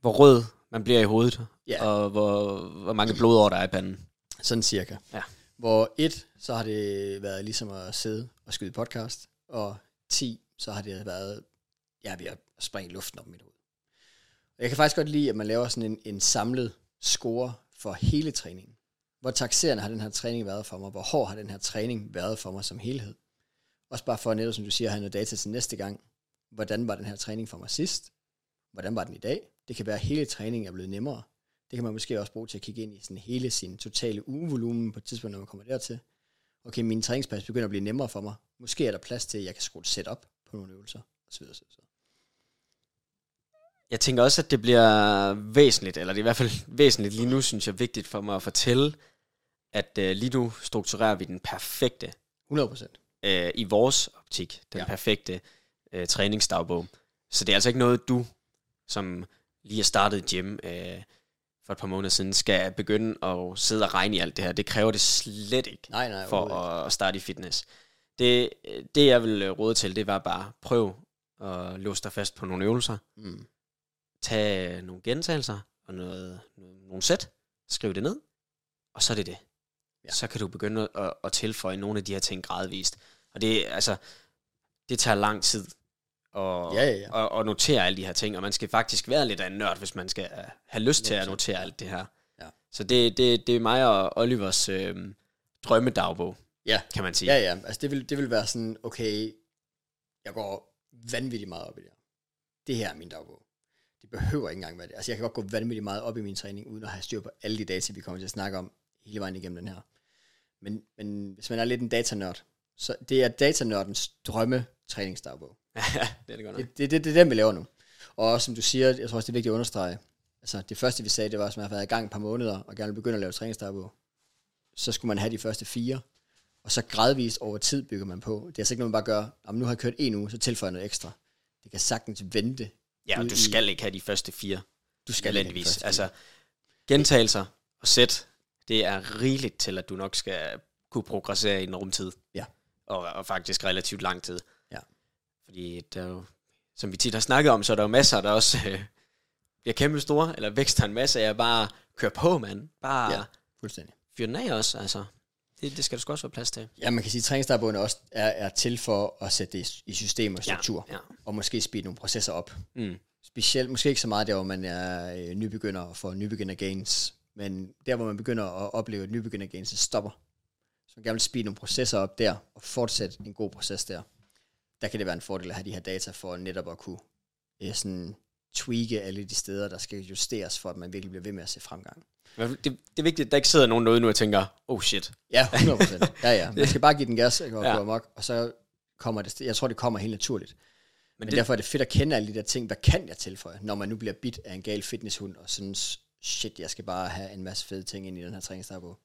Hvor rød man bliver i hovedet, Ja. og hvor, hvor mange blodår der er i panden. Sådan cirka. Ja. Hvor 1, så har det været ligesom at sidde og skyde podcast, og 10, så har det været, ja, ved at springe luften op i mit hoved. Jeg kan faktisk godt lide, at man laver sådan en, en samlet score for hele træningen. Hvor taxerende har den her træning været for mig? Hvor hård har den her træning været for mig som helhed? Også bare for netop, som du siger, at have noget data til næste gang. Hvordan var den her træning for mig sidst? Hvordan var den i dag? Det kan være, at hele træningen er blevet nemmere. Det kan man måske også bruge til at kigge ind i sådan hele sin totale ugevolumen på et tidspunkt, når man kommer dertil. Okay, min træningspas begynder at blive nemmere for mig. Måske er der plads til, at jeg kan skrue et setup på nogle øvelser, osv. osv. Jeg tænker også, at det bliver væsentligt, eller det er i hvert fald væsentligt lige nu, synes jeg, vigtigt for mig at fortælle, at øh, lige nu strukturerer vi den perfekte, 100 procent. øh, i vores optik, den Ja. perfekte øh, træningsdagbog. Så det er altså ikke noget, du, som lige har startet gym øh, for et par måneder siden, skal begynde at sidde og regne i alt det her. Det kræver det slet ikke Nej, nej, for at, at starte i fitness. Det, det jeg vil øh, råde til, det var bare prøv at låse dig fast på nogle øvelser. Mm. Tag nogle gentagelser og noget, nogle sæt. Skriv det ned. Og så er det det. Ja. Så kan du begynde at, at tilføje nogle af de her ting gradvist. Og det, altså, det tager lang tid at, Ja, ja, ja. notere alle de her ting. Og man skal faktisk være lidt af en nørd, hvis man skal øh, have lyst til at 100%. notere alt det her. Ja. Så det, det, det er mig og Olivers øh, drømmedagbog, Ja, kan man sige. ja, ja. Altså det vil, det vil være sådan, okay, jeg går vanvittigt meget op i det her. Det her er min dagbog. Det behøver ikke engang være det. Altså jeg kan godt gå vanvittigt meget op i min træning, uden at have styr på alle de data, vi kommer til at snakke om hele vejen igennem den her. Men, men hvis man er lidt en datanørd, så det er datanørdens drømme træningsdagbog. (laughs) Ja, det er det godt nok. Det, det, det, det er den, vi laver nu. Og også, som du siger, jeg tror også, det er vigtigt at understrege. Altså, det første, vi sagde, det var, at man har været i gang et par måneder, og gerne vil begynde at lave træningsdagbog. Så skulle man have de første fire, og så gradvist over tid bygger man på. Det er altså ikke noget, man bare gør, om nu har jeg kørt en uge, så tilføjer jeg noget ekstra. Det kan sagtens vente. Ja, og du skal ikke have de første fire. Du skal nødvendigvis. fire. Altså, gentagelser og sæt, det er rigeligt til, at du nok skal kunne progressere i en rumtid. Ja. Og, og faktisk relativt lang tid. Ja. Fordi der er jo, som vi tit har snakket om, så er der jo masser, der også øh, bliver kæmpe store, eller vækster en masse af, bare køre på, mand. Bare Ja. Fuldstændig. fyre den af også, altså. Det, det skal der sgu også være plads til. Ja, man kan sige, at træningsdagbogen også er, er til for at sætte det i system og struktur. Ja, ja. Og måske speede nogle processer op. Mm. Specielt, måske ikke så meget der, hvor man er øh, nybegynder og får nybegynder gains, men der, hvor man begynder at opleve, at nybegynder gains stopper. Så man gerne vil speede nogle processer op der, og fortsætte en god proces der. Der kan det være en fordel at have de her data for netop at kunne øh, sådan tweake alle de steder, der skal justeres, for at man virkelig bliver ved med at se fremgang. Det, det er vigtigt, at der ikke sidder nogen derude nu og tænker, oh shit. Ja, 100%. Ja, ja. Man (laughs) skal bare give den gas og gå Ja. ja. amok, og så kommer det, jeg tror, det kommer helt naturligt. Men, Men det- derfor er det fedt at kende alle de der ting, hvad kan jeg tilføje, når man nu bliver bit af en gal fitnesshund, og synes, shit, jeg skal bare have en masse fede ting ind i den her træningsdagbog.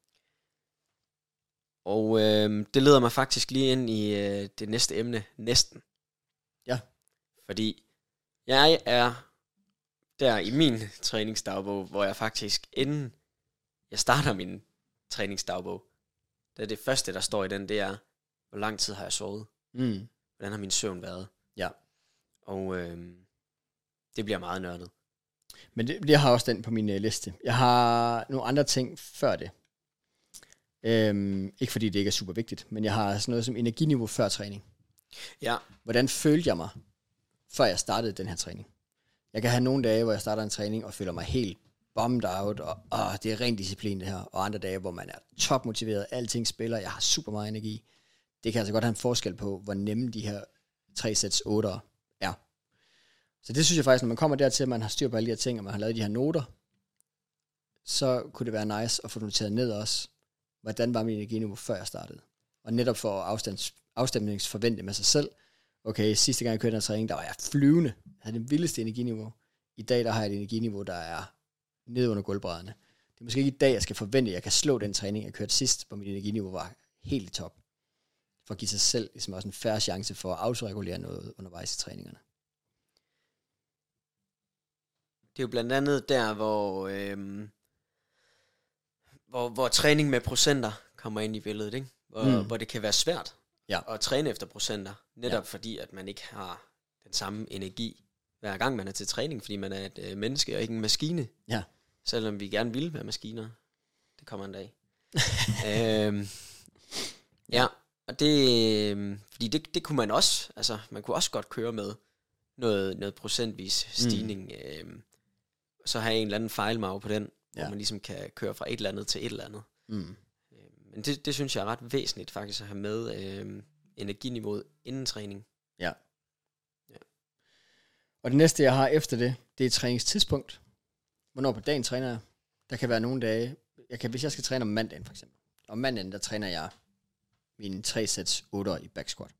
Og øh, det leder mig faktisk lige ind i øh, det næste emne, næsten. Ja. Fordi jeg er der i min træningsdagbog, hvor jeg faktisk, inden jeg starter min træningsdagbog, det er det første, der står i den, det er, hvor lang tid har jeg sovet? Mm. Hvordan har min søvn været? Ja. Og øh, det bliver meget nørdet. Men det, jeg har også den på min øh, liste. Jeg har nogle andre ting før det. Øhm, ikke fordi det ikke er super vigtigt, men jeg har sådan noget som energiniveau før træning. Ja. Hvordan følte jeg mig, før jeg startede den her træning? Jeg kan have nogle dage, hvor jeg starter en træning og føler mig helt bummed out, og åh, det er ren disciplin det her, og andre dage, hvor man er topmotiveret, alting spiller, jeg har super meget energi. Det kan altså godt have en forskel på, hvor nemme de her 3 sæts 8 er. Så det synes jeg faktisk, når man kommer dertil, at man har styr på alle de her ting, og man har lavet de her noter, så kunne det være nice at få noteret ned også, hvordan var min energiniveau, før jeg startede. Og netop for at afstands, afstemningsforvente med sig selv, okay, sidste gang jeg kørte den træning, der var jeg flyvende, jeg havde det vildeste energiniveau. I dag, der har jeg et energiniveau, der er ned under gulvbrædderne. det er måske ikke i dag, jeg skal forvente, at jeg kan slå den træning, jeg kørte sidst, hvor mit energiniveau var helt i top. For at give sig selv ligesom også en færre chance for at autoregulere noget undervejs i træningerne. Det er jo blandt andet der, hvor, øhm, hvor, hvor træning med procenter kommer ind i billedet, ikke? Hvor, mm. hvor det kan være svært ja. at træne efter procenter, netop ja. fordi, at man ikke har den samme energi hver gang man er til træning, fordi man er et øh, menneske og ikke en maskine. Ja. Selvom vi gerne vil være maskiner. Det kommer en dag. (laughs) øhm, ja, og det, øh, fordi det, det kunne man også, altså man kunne også godt køre med noget, noget procentvis mm. stigning, mm. øh, så have en eller anden fejlmarve på den, ja. hvor man ligesom kan køre fra et eller andet til et eller andet. Mm. Men det, det synes jeg er ret væsentligt faktisk at have med øh, energiniveauet inden træning. Ja. ja. Og det næste, jeg har efter det, det er træningstidspunkt. Hvornår på dagen træner jeg? Der kan være nogle dage, jeg kan, hvis jeg skal træne om mandagen for eksempel. Om mandagen, der træner jeg mine 3 sæt 8 i back squat.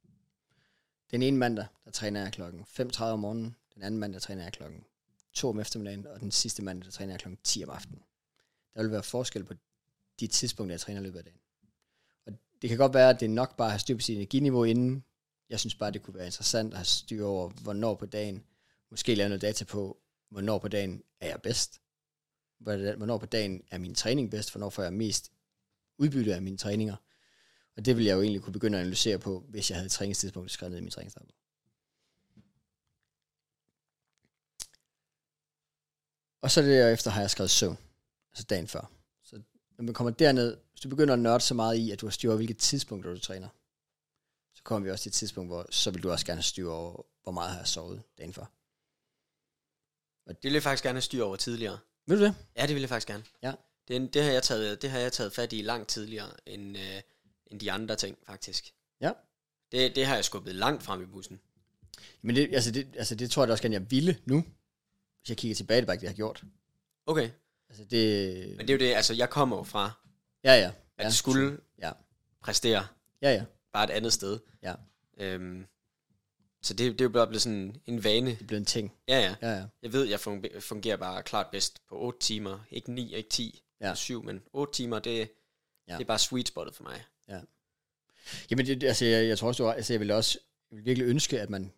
Den ene mandag, der træner jeg klokken 5.30 om morgenen. Den anden mandag, der træner jeg klokken 2 om eftermiddagen. Og den sidste mandag, der træner jeg klokken 10 om aftenen. Der vil være forskel på de tidspunkter, jeg træner i løbet af dagen. Det kan godt være, at det er nok bare at have styr på sit energiniveau inden. Jeg synes bare, det kunne være interessant at have styr over, hvornår på dagen, måske lave noget data på, hvornår på dagen er jeg bedst. Hvornår på dagen er min træning bedst, hvornår får jeg mest udbytte af mine træninger. Og det ville jeg jo egentlig kunne begynde at analysere på, hvis jeg havde et træningstidspunkt skrevet ned i min træningsdagbog. Og så det efter har jeg skrevet søvn, altså dagen før. Så når man kommer derned, hvis du begynder at nørde så meget i, at du har styr over, hvilke tidspunkter du træner, så kommer vi også til et tidspunkt, hvor så vil du også gerne have styr over, hvor meget har jeg sovet dagen før. Og det vil jeg faktisk gerne have styr over tidligere. Vil du det? Ja, det vil jeg faktisk gerne. Ja. Det, det, har, jeg taget, det har jeg taget fat i langt tidligere, end, øh, end de andre ting, faktisk. Ja. Det, det har jeg skubbet langt frem i bussen. Men det, altså det, altså det tror jeg da også gerne, jeg ville nu. Hvis jeg kigger tilbage, det bare ikke det, jeg har gjort. Okay. Altså det... Men det er jo det, altså jeg kommer jo fra, ja, ja. at ja, skulle ja. præstere. Ja, ja. Bare et andet sted. Ja. Øhm, så det, det er jo bare blevet sådan en vane. Det er blevet en ting. Ja, ja. ja, ja. Jeg ved, jeg fungerer bare klart bedst på 8 timer. Ikke 9, ikke 10, ja. 7, men 8 timer, det, ja. det er bare sweet spottet for mig. Ja. Jamen, det, altså, jeg, jeg tror også, du har, altså, jeg ville også jeg ville virkelig ønske, at man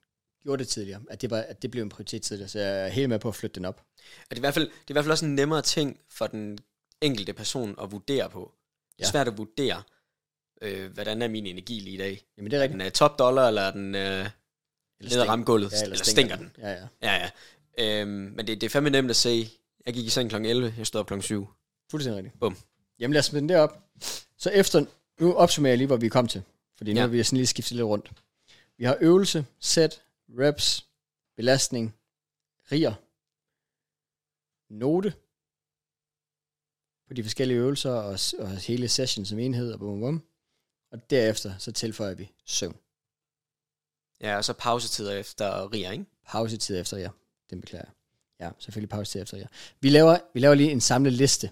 gjorde det tidligere. At det, var, at det blev en prioritet tidligere. Så jeg er helt med på at flytte den op. Og det er i hvert fald, det er i hvert fald også en nemmere ting for den enkelte person at vurdere på. Det er ja. svært at vurdere, øh, hvordan er min energi lige i dag. Jamen det er rigtigt. Den er top dollar, eller er den øh, ned ad ramgulvet, ja, eller, eller stinker den. Ja, ja. ja, ja. Øhm, men det, det er fandme nemt at se. Jeg gik i seng kl. 11, jeg stod op kl. 7. Fuldstændig rigtigt. Bum. Jamen lad os smide den derop. Så efter, nu opsummerer jeg lige, hvor vi kom til. Fordi nu ja. har vi sådan lige skiftet lidt rundt. Vi har øvelse, set, reps, belastning, riger, note på de forskellige øvelser og, og hele session som enhed og bum, bum. Og derefter så tilføjer vi søvn. Ja, og så pausetider efter riger, ikke? Pausetider efter, ja. Den beklager jeg. Ja, selvfølgelig pausetider efter, ja. Vi laver, vi laver lige en samlet liste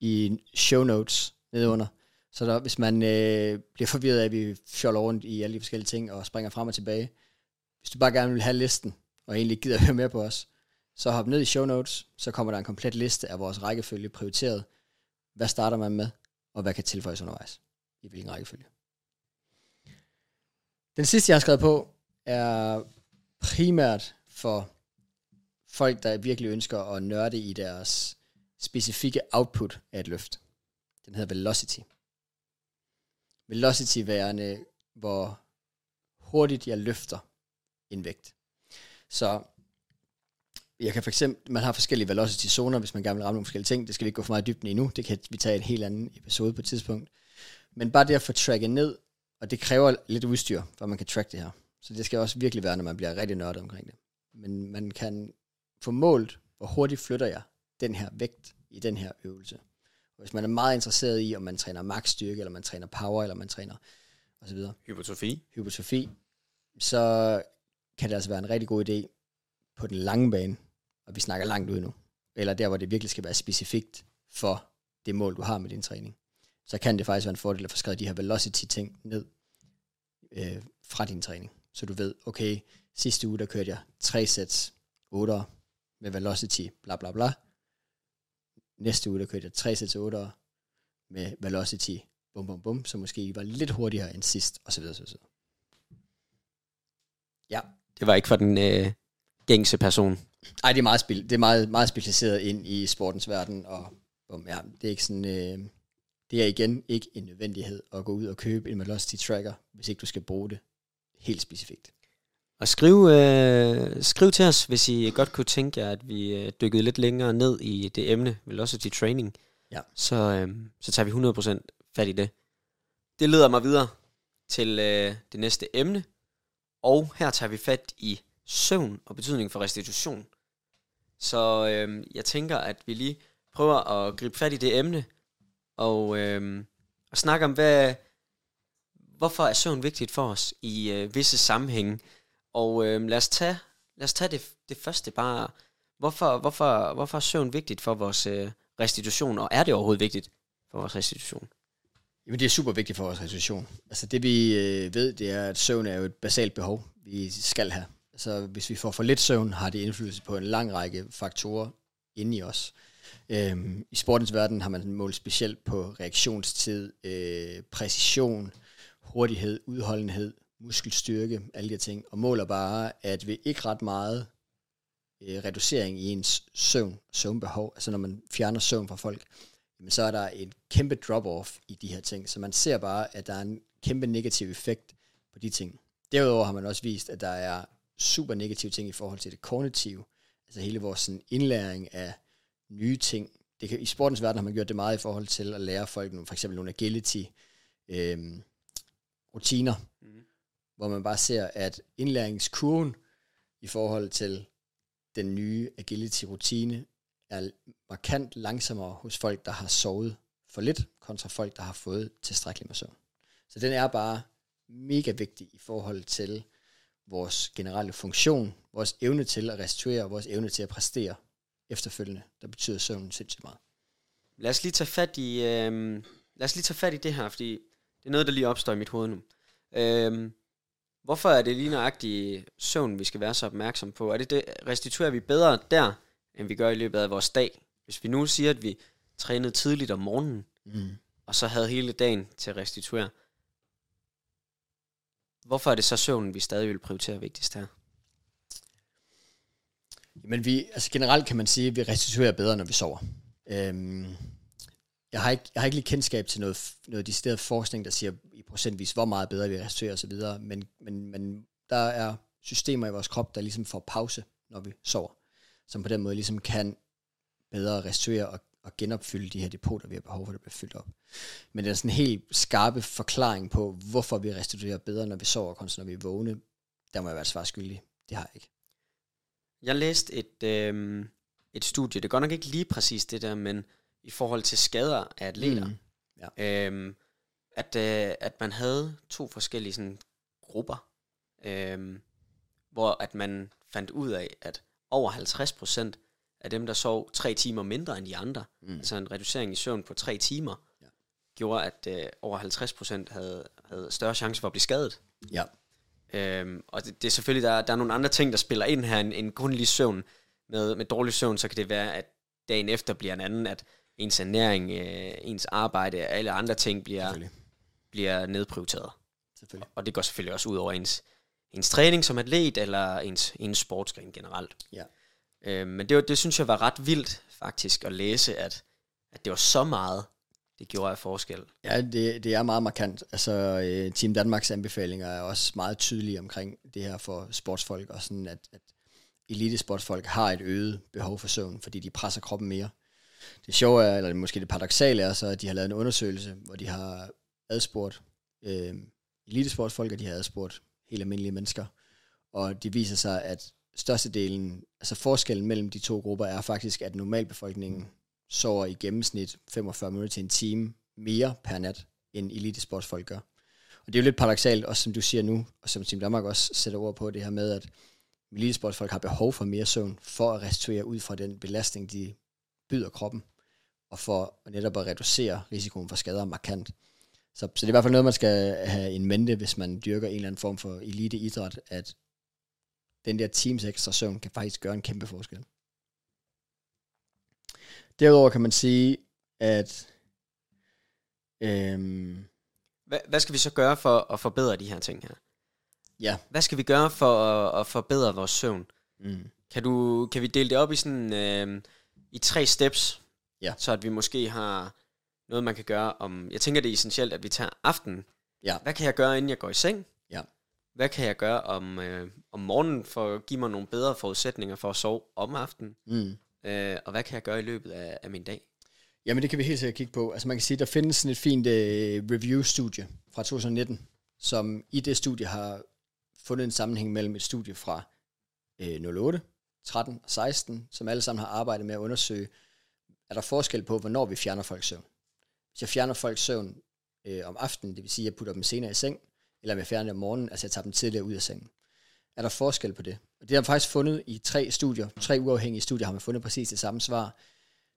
i show notes nedenunder. Så der, hvis man øh, bliver forvirret af, at vi fjoller rundt i alle de forskellige ting og springer frem og tilbage, hvis du bare gerne vil have listen, og egentlig gider høre med på os, så hop ned i show notes, så kommer der en komplet liste af vores rækkefølge prioriteret. Hvad starter man med, og hvad kan tilføjes undervejs? I hvilken rækkefølge? Den sidste, jeg har skrevet på, er primært for folk, der virkelig ønsker at nørde i deres specifikke output af et løft. Den hedder velocity. Velocity værende, hvor hurtigt jeg løfter en vægt. Så jeg kan for eksempel, man har forskellige velocity zoner, hvis man gerne vil ramme nogle forskellige ting. Det skal vi ikke gå for meget dybden i nu. Det kan vi tage en helt anden episode på et tidspunkt. Men bare det at få tracket ned, og det kræver lidt udstyr, for man kan track det her. Så det skal også virkelig være, når man bliver rigtig nørdet omkring det. Men man kan få målt, hvor hurtigt flytter jeg den her vægt i den her øvelse. Og hvis man er meget interesseret i, om man træner max styrke, eller man træner power, eller man træner osv. Hypotrofi. Hypotrofi. Så kan det altså være en rigtig god idé på den lange bane, og vi snakker langt ud nu, eller der, hvor det virkelig skal være specifikt for det mål, du har med din træning, så kan det faktisk være en fordel at få skrevet de her velocity-ting ned øh, fra din træning. Så du ved, okay, sidste uge, der kørte jeg tre sæt 8 med velocity, bla bla bla. næste uge, der kørte jeg 3 sæt til 8 med velocity, bum bum bum, så måske I var lidt hurtigere end sidst, og så videre, så videre. Ja. Det var ikke for den øh, gængse person. Nej, det er meget, spil, det er meget, meget specialiseret ind i sportens verden, og bum, ja, det er ikke sådan, øh, det er igen ikke en nødvendighed at gå ud og købe en velocity tracker, hvis ikke du skal bruge det helt specifikt. Og skriv, øh, skriv til os, hvis I godt kunne tænke jer, at vi øh, dykkede lidt længere ned i det emne, velocity training. Ja. Så, øh, så tager vi 100% fat i det. Det leder mig videre til øh, det næste emne, og her tager vi fat i søvn og betydning for restitution. Så øh, jeg tænker, at vi lige prøver at gribe fat i det emne, og, øh, og snakke om, hvad, hvorfor er søvn vigtigt for os i øh, visse sammenhænge. Og øh, lad os tage, lad os tage det, det første bare. Hvorfor, hvorfor, hvorfor er søvn vigtigt for vores øh, restitution, og er det overhovedet vigtigt for vores restitution? Jamen det er super vigtigt for vores restitution. Altså det vi øh, ved, det er, at søvn er jo et basalt behov, vi skal have. Så hvis vi får for lidt søvn, har det indflydelse på en lang række faktorer inde i os. Øhm, I sportens verden har man målt specielt på reaktionstid, øh, præcision, hurtighed, udholdenhed, muskelstyrke, alle de her ting, og måler bare, at ved ikke ret meget øh, reducering i ens søvn, søvnbehov, altså når man fjerner søvn fra folk, jamen så er der en kæmpe drop-off i de her ting. Så man ser bare, at der er en kæmpe negativ effekt på de ting. Derudover har man også vist, at der er super negative ting i forhold til det kognitive, altså hele vores sådan, indlæring af nye ting. Det kan, I sportens verden har man gjort det meget i forhold til at lære folk nogle, for eksempel nogle agility øhm, rutiner, mm. hvor man bare ser, at indlæringskurven i forhold til den nye agility rutine er markant langsommere hos folk, der har sovet for lidt, kontra folk, der har fået tilstrækkeligt med søvn. Så den er bare mega vigtig i forhold til vores generelle funktion, vores evne til at restituere, vores evne til at præstere efterfølgende. Der betyder søvn sindssygt meget. Lad os lige tage fat i, øh, lad os lige tage fat i det her, fordi det er noget, der lige opstår i mit hoved nu. Øh, hvorfor er det lige nøjagtigt søvn, vi skal være så opmærksom på? Er det det, restituerer vi bedre der, end vi gør i løbet af vores dag? Hvis vi nu siger, at vi trænede tidligt om morgenen, mm. og så havde hele dagen til at restituere, hvorfor er det så søvnen, vi stadig vil prioritere vigtigst her? Jamen vi, altså generelt kan man sige, at vi restituerer bedre, når vi sover. Øhm, jeg, har ikke, jeg har ikke lige kendskab til noget, noget decideret forskning, der siger i procentvis, hvor meget bedre vi restituerer osv., men, men, men der er systemer i vores krop, der ligesom får pause, når vi sover, som på den måde ligesom kan bedre restituere og, og genopfylde de her depoter, vi har behov for, at bliver fyldt op. Men det er sådan en helt skarpe forklaring på, hvorfor vi restituerer bedre, når vi sover, kontra når vi er vågne, der må jeg være svar skyldig. Det har jeg ikke. Jeg læste et, øh, et studie, det går nok ikke lige præcis det der, men i forhold til skader af atleter, mm. ja. øh, at, øh, at man havde to forskellige sådan, grupper, øh, hvor at man fandt ud af, at over 50% af dem, der sov tre timer mindre end de andre, mm. altså en reducering i søvn på tre timer, ja. gjorde, at øh, over 50% havde, havde større chance for at blive skadet. Ja. Øhm, og det, det er selvfølgelig, der, der er nogle andre ting, der spiller ind her, end, end kun lige søvn. Med, med dårlig søvn, så kan det være, at dagen efter bliver en anden, at ens ernæring, øh, ens arbejde og alle andre ting bliver, bliver nedprioriteret. Selvfølgelig. Og det går selvfølgelig også ud over ens, ens træning som atlet, eller ens, ens sportsgren generelt. Ja. Øh, men det, var, det synes jeg var ret vildt faktisk at læse, at, at det var så meget, det gjorde af forskel. Ja, det, det er meget markant. Altså, øh, Team Danmarks anbefalinger er også meget tydelige omkring det her for sportsfolk, og sådan at, at elitesportsfolk har et øget behov for søvn, fordi de presser kroppen mere. Det sjove er, eller måske det paradoxale er, så at de har lavet en undersøgelse, hvor de har adspurgt øh, elitesportsfolk, og de har adspurgt helt almindelige mennesker. Og det viser sig, at størstedelen, altså forskellen mellem de to grupper er faktisk, at normalbefolkningen sover i gennemsnit 45 minutter til en time mere per nat, end elitesportsfolk gør. Og det er jo lidt paradoxalt, også som du siger nu, og som Team Danmark også sætter ord på, det her med, at elitesportsfolk har behov for mere søvn, for at restituere ud fra den belastning, de byder kroppen, og for netop at reducere risikoen for skader markant. Så, så det er i hvert fald noget, man skal have en mente, hvis man dyrker en eller anden form for eliteidræt, at den der teams ekstra søvn kan faktisk gøre en kæmpe forskel. Derudover kan man sige, at øhm, Hvad, hvad skal vi så gøre for at forbedre de her ting her? ja, Hvad skal vi gøre for at, at forbedre vores søvn? mm, Kan, du, kan vi dele det op i sådan øh, i tre steps? Ja. Så at vi måske har noget, man kan gøre om... Jeg tænker, det er essentielt, at vi tager aftenen. Ja. Hvad kan jeg gøre, inden jeg går i seng? Hvad kan jeg gøre om, øh, om morgenen for at give mig nogle bedre forudsætninger for at sove om aftenen? mm. Øh, og hvad kan jeg gøre i løbet af, af min dag? Jamen det kan vi helt sikkert kigge på. Altså man kan sige, der findes sådan et fint uh, review-studie fra 2019, som i det studie har fundet en sammenhæng mellem et studie fra uh, 08, 13 og 16, som alle sammen har arbejdet med at undersøge, er der forskel på, hvornår vi fjerner folks søvn. Hvis jeg fjerner folks søvn uh, om aftenen, det vil sige, at jeg putter dem senere i seng, eller om jeg fjerner det om morgenen, altså jeg tager dem tidligere ud af sengen. Er der forskel på det? Og det har man faktisk fundet i tre studier, tre uafhængige studier har man fundet præcis det samme svar.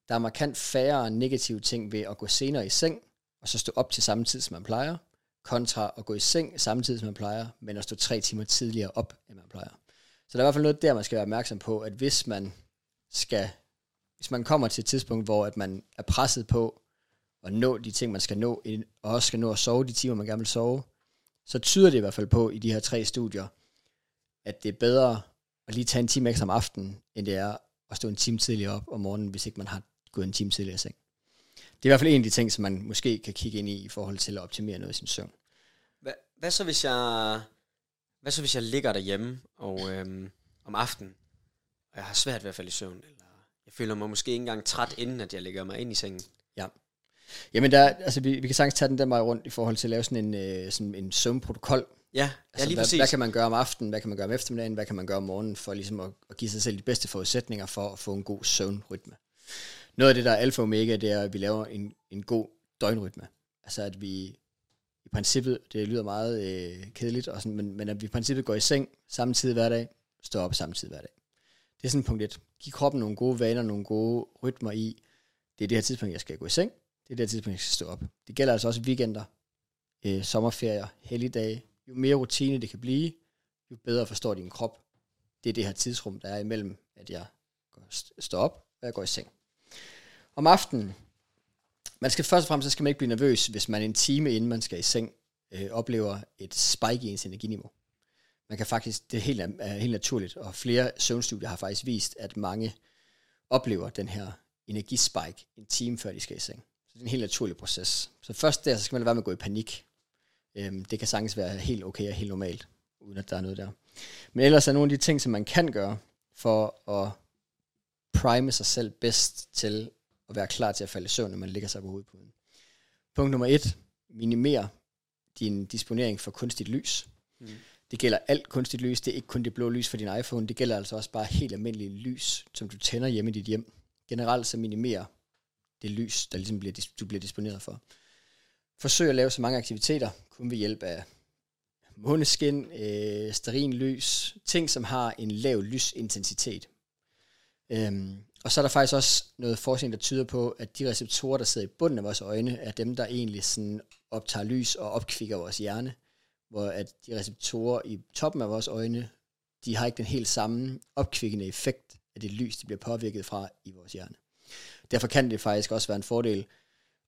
Der er markant færre negative ting ved at gå senere i seng, og så stå op til samme tid, som man plejer, kontra at gå i seng samme tid, som man plejer, men at stå tre timer tidligere op, end man plejer. Så der er i hvert fald noget der, man skal være opmærksom på, at hvis man skal, hvis man kommer til et tidspunkt, hvor at man er presset på at nå de ting, man skal nå, og også skal nå at sove de timer, man gerne vil sove, så tyder det i hvert fald på i de her tre studier, at det er bedre at lige tage en time ekstra om aftenen, end det er at stå en time tidligere op om morgenen, hvis ikke man har gået en time tidligere i seng. Det er i hvert fald en af de ting, som man måske kan kigge ind i i forhold til at optimere noget i sin søvn. Hvad, hvad så hvis jeg hvad så hvis jeg ligger derhjemme og øhm, om aftenen og jeg har svært ved at falde i søvn eller jeg føler mig måske ikke engang træt inden at jeg lægger mig ind i sengen. Jamen, der, er- altså, vi, vi kan sagtens tage den der vej rundt i forhold til at lave sådan en, øh, sådan en søvnprotokol. Ja, ja Altså, lige hvad, præcis. hvad kan man gøre om aftenen, hvad kan man gøre om eftermiddagen, hvad kan man gøre om morgenen, for ligesom at, at give sig selv de bedste forudsætninger for at få en god søvnrytme. Noget af det, der er alfa og omega, det er, at vi laver en, en god døgnrytme. Altså at vi i princippet, det lyder meget øh, kedeligt, og sådan, men, men at vi i princippet går i seng samme tid hver dag, står op samme tid hver dag. Det er sådan punkt et. Giv kroppen nogle gode vaner, nogle gode rytmer i, det er det her tidspunkt, jeg skal gå i seng, det er det tidspunkt, jeg skal stå op. Det gælder altså også weekender, øh, sommerferier, helligdage. Jo mere rutine det kan blive, jo bedre forstår din krop. Det er det her tidsrum, der er imellem, at jeg går- st- står op, og jeg går i seng. Om aftenen, man skal først og fremmest, så skal man ikke blive nervøs, hvis man en time inden man skal i seng, øh, oplever et spike i ens energiniveau. Man kan faktisk, det er helt, er helt naturligt, og flere søvnstudier har faktisk vist, at mange oplever den her energispike en time før de skal i seng. Det er en helt naturlig proces. Så først der, så skal man være med at gå i panik. Øhm, det kan sagtens være helt okay og helt normalt, uden at der er noget der. Men ellers er nogle af de ting, som man kan gøre, for at prime sig selv bedst til at være klar til at falde i søvn, når man ligger sig på hovedpuden. Punkt nummer et, minimer din disponering for kunstigt lys. Mm. Det gælder alt kunstigt lys, det er ikke kun det blå lys for din iPhone, det gælder altså også bare helt almindeligt lys, som du tænder hjemme i dit hjem. Generelt så minimerer det lys, der ligesom bliver, du bliver disponeret for. Forsøg at lave så mange aktiviteter, kun ved hjælp af måneskin, øh, sterin lys, ting som har en lav lysintensitet. Øhm, og så er der faktisk også noget forskning, der tyder på, at de receptorer, der sidder i bunden af vores øjne, er dem, der egentlig sådan optager lys og opkvikker vores hjerne. Hvor at de receptorer i toppen af vores øjne, de har ikke den helt samme opkvikkende effekt af det lys, de bliver påvirket fra i vores hjerne. Derfor kan det faktisk også være en fordel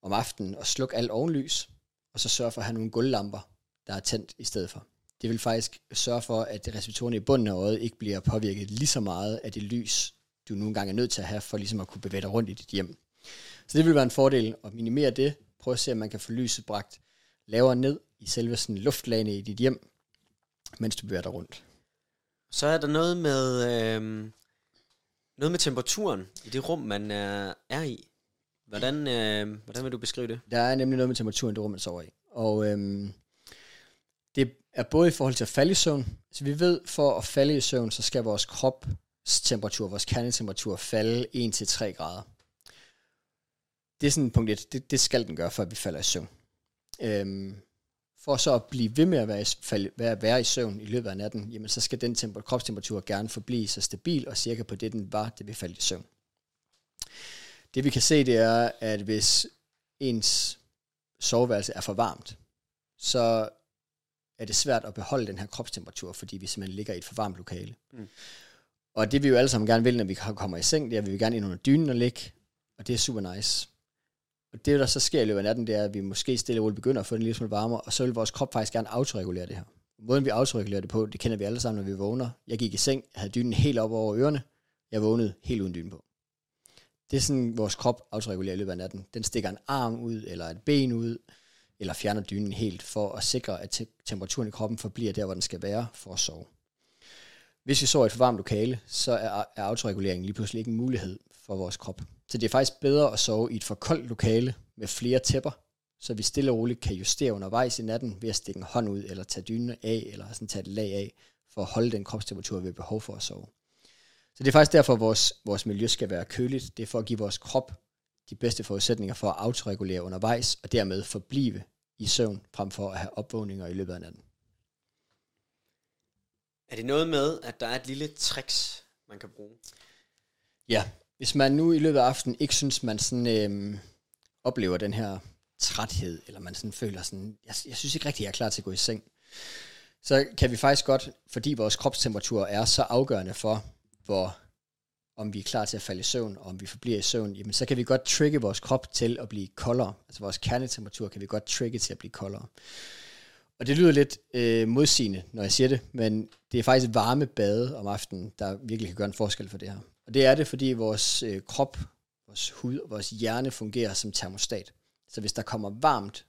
om aftenen at slukke alt ovenlys, og så sørge for at have nogle gulvlamper, der er tændt i stedet for. Det vil faktisk sørge for, at receptorerne i bunden af øjet ikke bliver påvirket lige så meget af det lys, du nogle gange er nødt til at have, for ligesom at kunne bevæge dig rundt i dit hjem. Så det vil være en fordel at minimere det. Prøv at se, om man kan få lyset bragt lavere ned i selve sådan luftlagene i dit hjem, mens du bevæger dig rundt. Så er der noget med, øh, noget med temperaturen i det rum, man er, er i. Hvordan, øh, hvordan vil du beskrive det? Der er nemlig noget med temperaturen i det rum, man sover i. Og øhm, det er både i forhold til at falde i søvn. Så vi ved, for at falde i søvn, så skal vores krops temperatur, vores kernetemperatur falde 1-3 grader. Det er sådan punkt 1. Det, det skal den gøre, før vi falder i søvn. Øhm, for så at blive ved med at være, i, falde, være, være i søvn i løbet af natten, jamen så skal den temper, kropstemperatur gerne forblive så stabil og cirka på det, den var, det vi faldt i søvn. Det vi kan se, det er, at hvis ens soveværelse er for varmt, så er det svært at beholde den her kropstemperatur, fordi vi simpelthen ligger i et for varmt lokale. Mm. Og det vi jo alle sammen gerne vil, når vi kommer i seng, det er, at vi vil gerne ind under dynen og ligge, Og det er super nice. Og det, der så sker i løbet af natten, det er, at vi måske stille og roligt begynder at få den lille smule varmere, og så vil vores krop faktisk gerne autoregulere det her. Måden vi autoregulerer det på, det kender vi alle sammen, når vi vågner. Jeg gik i seng, jeg havde dynen helt op over ørerne, jeg vågnede helt uden dyne på. Det er sådan, vores krop autoregulerer i løbet af natten. Den stikker en arm ud, eller et ben ud, eller fjerner dynen helt, for at sikre, at temperaturen i kroppen forbliver der, hvor den skal være, for at sove. Hvis vi sover i et for varmt lokale, så er, er autoreguleringen lige pludselig ikke en mulighed for vores krop. Så det er faktisk bedre at sove i et for koldt lokale med flere tæpper, så vi stille og roligt kan justere undervejs i natten ved at stikke en hånd ud, eller tage dynen af, eller sådan tage et lag af, for at holde den kropstemperatur, vi har behov for at sove. Så det er faktisk derfor, at vores, vores miljø skal være køligt. Det er for at give vores krop de bedste forudsætninger for at autoregulere undervejs, og dermed forblive i søvn, frem for at have opvågninger i løbet af natten. Er det noget med, at der er et lille tricks, man kan bruge? Ja, hvis man nu i løbet af aftenen ikke synes, man sådan, øhm, oplever den her træthed, eller man sådan føler sådan, jeg, jeg synes ikke rigtig, jeg er klar til at gå i seng, så kan vi faktisk godt, fordi vores kropstemperatur er så afgørende for, hvor om vi er klar til at falde i søvn, og om vi forbliver i søvn, jamen så kan vi godt trigge vores krop til at blive koldere. Altså vores kernetemperatur kan vi godt trigge til at blive koldere. Og det lyder lidt øh, modsigende, når jeg siger det, men det er faktisk varme bade om aftenen, der virkelig kan gøre en forskel for det her. Og det er det, fordi vores øh, krop, vores hud og vores hjerne fungerer som termostat. Så hvis der kommer varmt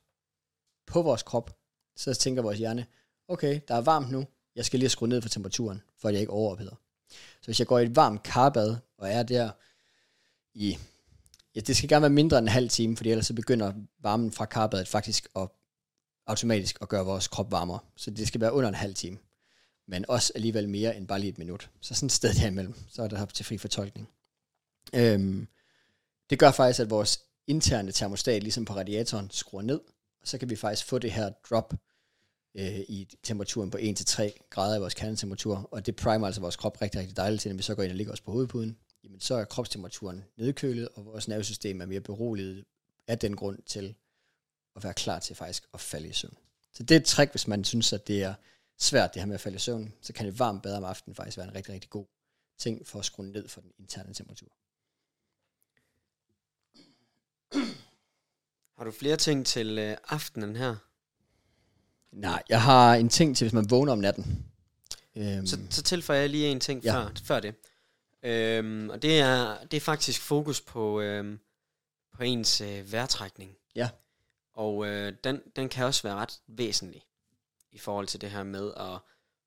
på vores krop, så tænker vores hjerne, okay, der er varmt nu, jeg skal lige skrue ned for temperaturen, for at jeg ikke overopheder. Så hvis jeg går i et varmt karbad, og er der i, ja, det skal gerne være mindre end en halv time, for ellers så begynder varmen fra karbadet faktisk at automatisk at gøre vores krop varmere. Så det skal være under en halv time. Men også alligevel mere end bare lige et minut. Så sådan et sted derimellem, så er der til fri fortolkning. Øhm, det gør faktisk, at vores interne termostat, ligesom på radiatoren, skruer ned, og så kan vi faktisk få det her drop øh, i temperaturen på 1-3 grader i vores kernetemperatur, og det primer altså vores krop rigtig, rigtig dejligt til, når vi så går ind og ligger os på hovedpuden, jamen så er kropstemperaturen nedkølet, og vores nervesystem er mere beroliget af den grund til at være klar til faktisk at falde i søvn. Så det er et trick, hvis man synes, at det er svært det her med at falde i søvn, så kan et varmt bad om aftenen faktisk være en rigtig, rigtig god ting for at skrue ned for den interne temperatur. Har du flere ting til øh, aftenen her? Nej, jeg har en ting til, hvis man vågner om natten. Øhm. Så, så tilføjer jeg lige en ting ja. før, før det. Øhm, og det er, det er faktisk fokus på, øhm, på ens øh, vejrtrækning. Ja. Og øh, den, den kan også være ret væsentlig i forhold til det her med at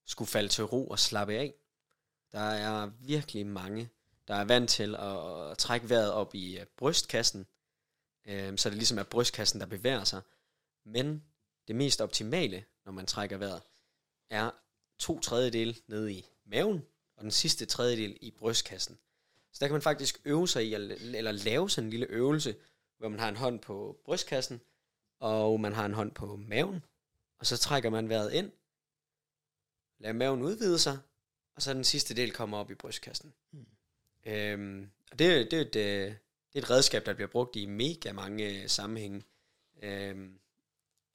skulle falde til ro og slappe af. Der er virkelig mange, der er vant til at, at trække vejret op i øh, brystkassen, øh, så det ligesom er brystkassen, der bevæger sig. Men det mest optimale, når man trækker vejret, er to tredjedel nede i maven, og den sidste tredjedel i brystkassen. Så der kan man faktisk øve sig i, eller lave sådan en lille øvelse, hvor man har en hånd på brystkassen, og man har en hånd på maven, og så trækker man vejret ind, lader maven udvide sig, og så den sidste del kommer op i brystkassen. Mm. Øhm, og det, det, er et, øh, det er et redskab, der bliver brugt i mega mange øh, sammenhænge. Øhm,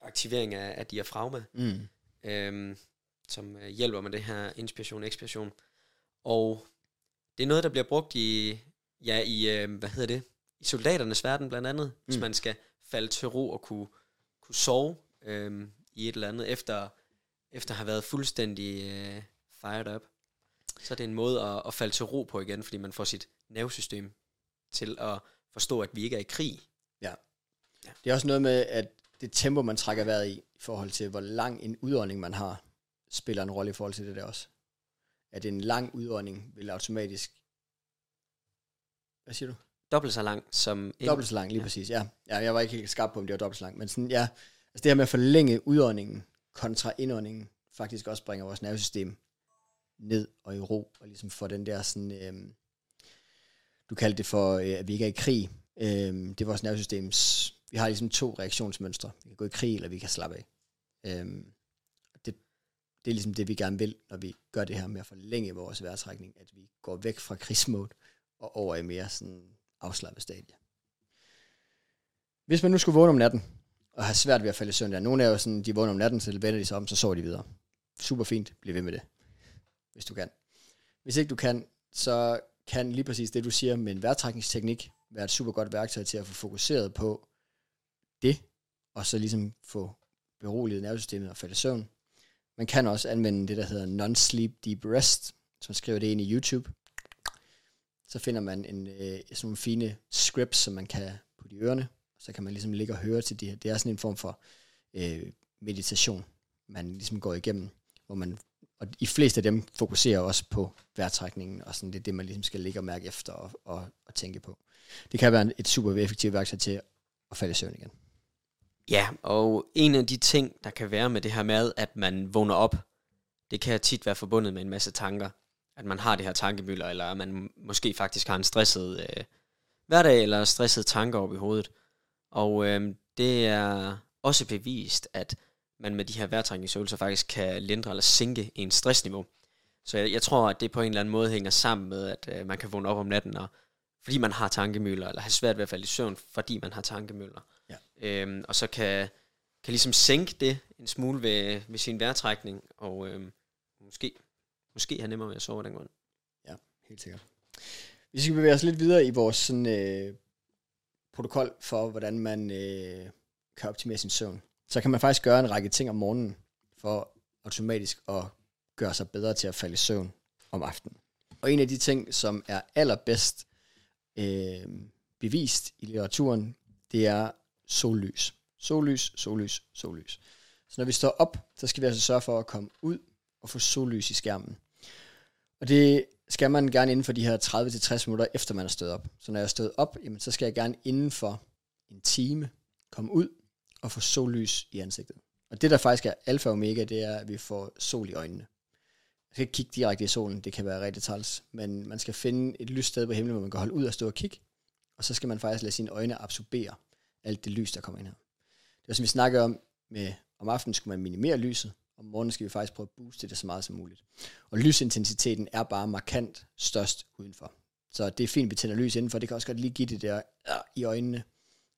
aktivering af, af diafragma, mm. øhm, som øh, hjælper med det her inspiration og ekspiration. Og det er noget, der bliver brugt i, ja, i, øh, hvad hedder det, i soldaternes verden blandt andet, mm. hvis man skal falde til ro og kunne, kunne sove øh, i et eller andet, efter, efter at have været fuldstændig øh, fired up. Så er det en måde at, at falde til ro på igen, fordi man får sit nervesystem til at forstå, at vi ikke er i krig. Ja. ja. Det er også noget med, at det tempo, man trækker vejret i, i forhold til, hvor lang en udånding man har, spiller en rolle i forhold til det der også. At en lang udånding vil automatisk... Hvad siger du? Dobbelt så lang som... En... Dobbelt så lang, lige ja. præcis, ja. ja. Jeg var ikke helt skarp på, om det var dobbelt så lang, men sådan, ja. Altså det her med at forlænge udåndingen kontra indåndingen, faktisk også bringer vores nervesystem ned og i ro, og ligesom får den der sådan... Øhm, du kaldte det for, øh, at vi ikke er i krig. Øhm, det er vores nervesystems vi har ligesom to reaktionsmønstre. Vi kan gå i krig, eller vi kan slappe af. Øhm, det, det er ligesom det, vi gerne vil, når vi gør det her med at forlænge vores vejrtrækning, at vi går væk fra krigsmode og over i mere sådan afslappet stadie. Hvis man nu skulle vågne om natten, og have svært ved at falde i søvn, der. Nogle er jo sådan, de vågner om natten, så vender de sig om, så sover de videre. Super fint, bliv ved med det, hvis du kan. Hvis ikke du kan, så kan lige præcis det, du siger med en vejrtrækningsteknik, være et super godt værktøj til at få fokuseret på det, og så ligesom få beroliget nervesystemet og falde i søvn. Man kan også anvende det, der hedder non-sleep deep rest, som skriver det ind i YouTube. Så finder man en, øh, sådan nogle fine scripts, som man kan putte i ørerne, så kan man ligesom ligge og høre til de her. Det er sådan en form for øh, meditation, man ligesom går igennem, hvor man, og de fleste af dem fokuserer også på vejrtrækningen, og sådan det er det, man ligesom skal ligge og mærke efter og, og, og tænke på. Det kan være et super effektivt værktøj til at falde i søvn igen. Ja, og en af de ting, der kan være med det her med, at man vågner op, det kan tit være forbundet med en masse tanker. At man har det her tankemøller, eller at man måske faktisk har en stresset øh, hverdag, eller stresset tanker op i hovedet. Og øh, det er også bevist, at man med de her vejrtrækningsøvelser faktisk kan lindre eller sænke en stressniveau. Så jeg, jeg tror, at det på en eller anden måde hænger sammen med, at øh, man kan vågne op om natten, og, fordi man har tankemøller, eller har svært ved at falde i søvn, fordi man har tankemøller. Ja. Øhm, og så kan, kan ligesom sænke det en smule ved, ved sin vejrtrækning, og øhm, måske, måske have nemmere ved at sove den grund. Ja, helt sikkert. Vi skal bevæge os lidt videre i vores sådan, øh, protokol for, hvordan man øh, kan optimere sin søvn. Så kan man faktisk gøre en række ting om morgenen, for automatisk at gøre sig bedre til at falde i søvn om aftenen. Og en af de ting, som er allerbedst øh, bevist i litteraturen, det er sollys. Sollys, sollys, sollys. Så når vi står op, så skal vi altså sørge for at komme ud og få sollys i skærmen. Og det skal man gerne inden for de her 30-60 minutter, efter man er stået op. Så når jeg er stået op, jamen, så skal jeg gerne inden for en time komme ud og få sollys i ansigtet. Og det, der faktisk er alfa og omega, det er, at vi får sol i øjnene. Man skal ikke kigge direkte i solen, det kan være rigtig træls, men man skal finde et lyst sted på himlen, hvor man kan holde ud og stå og kigge, og så skal man faktisk lade sine øjne absorbere alt det lys, der kommer ind her. Det er som vi snakkede om, med om aftenen skulle man minimere lyset, om morgenen skal vi faktisk prøve at booste det så meget som muligt. Og lysintensiteten er bare markant størst udenfor. Så det er fint, at vi tænder lys indenfor, det kan også godt lige give det der øh, i øjnene,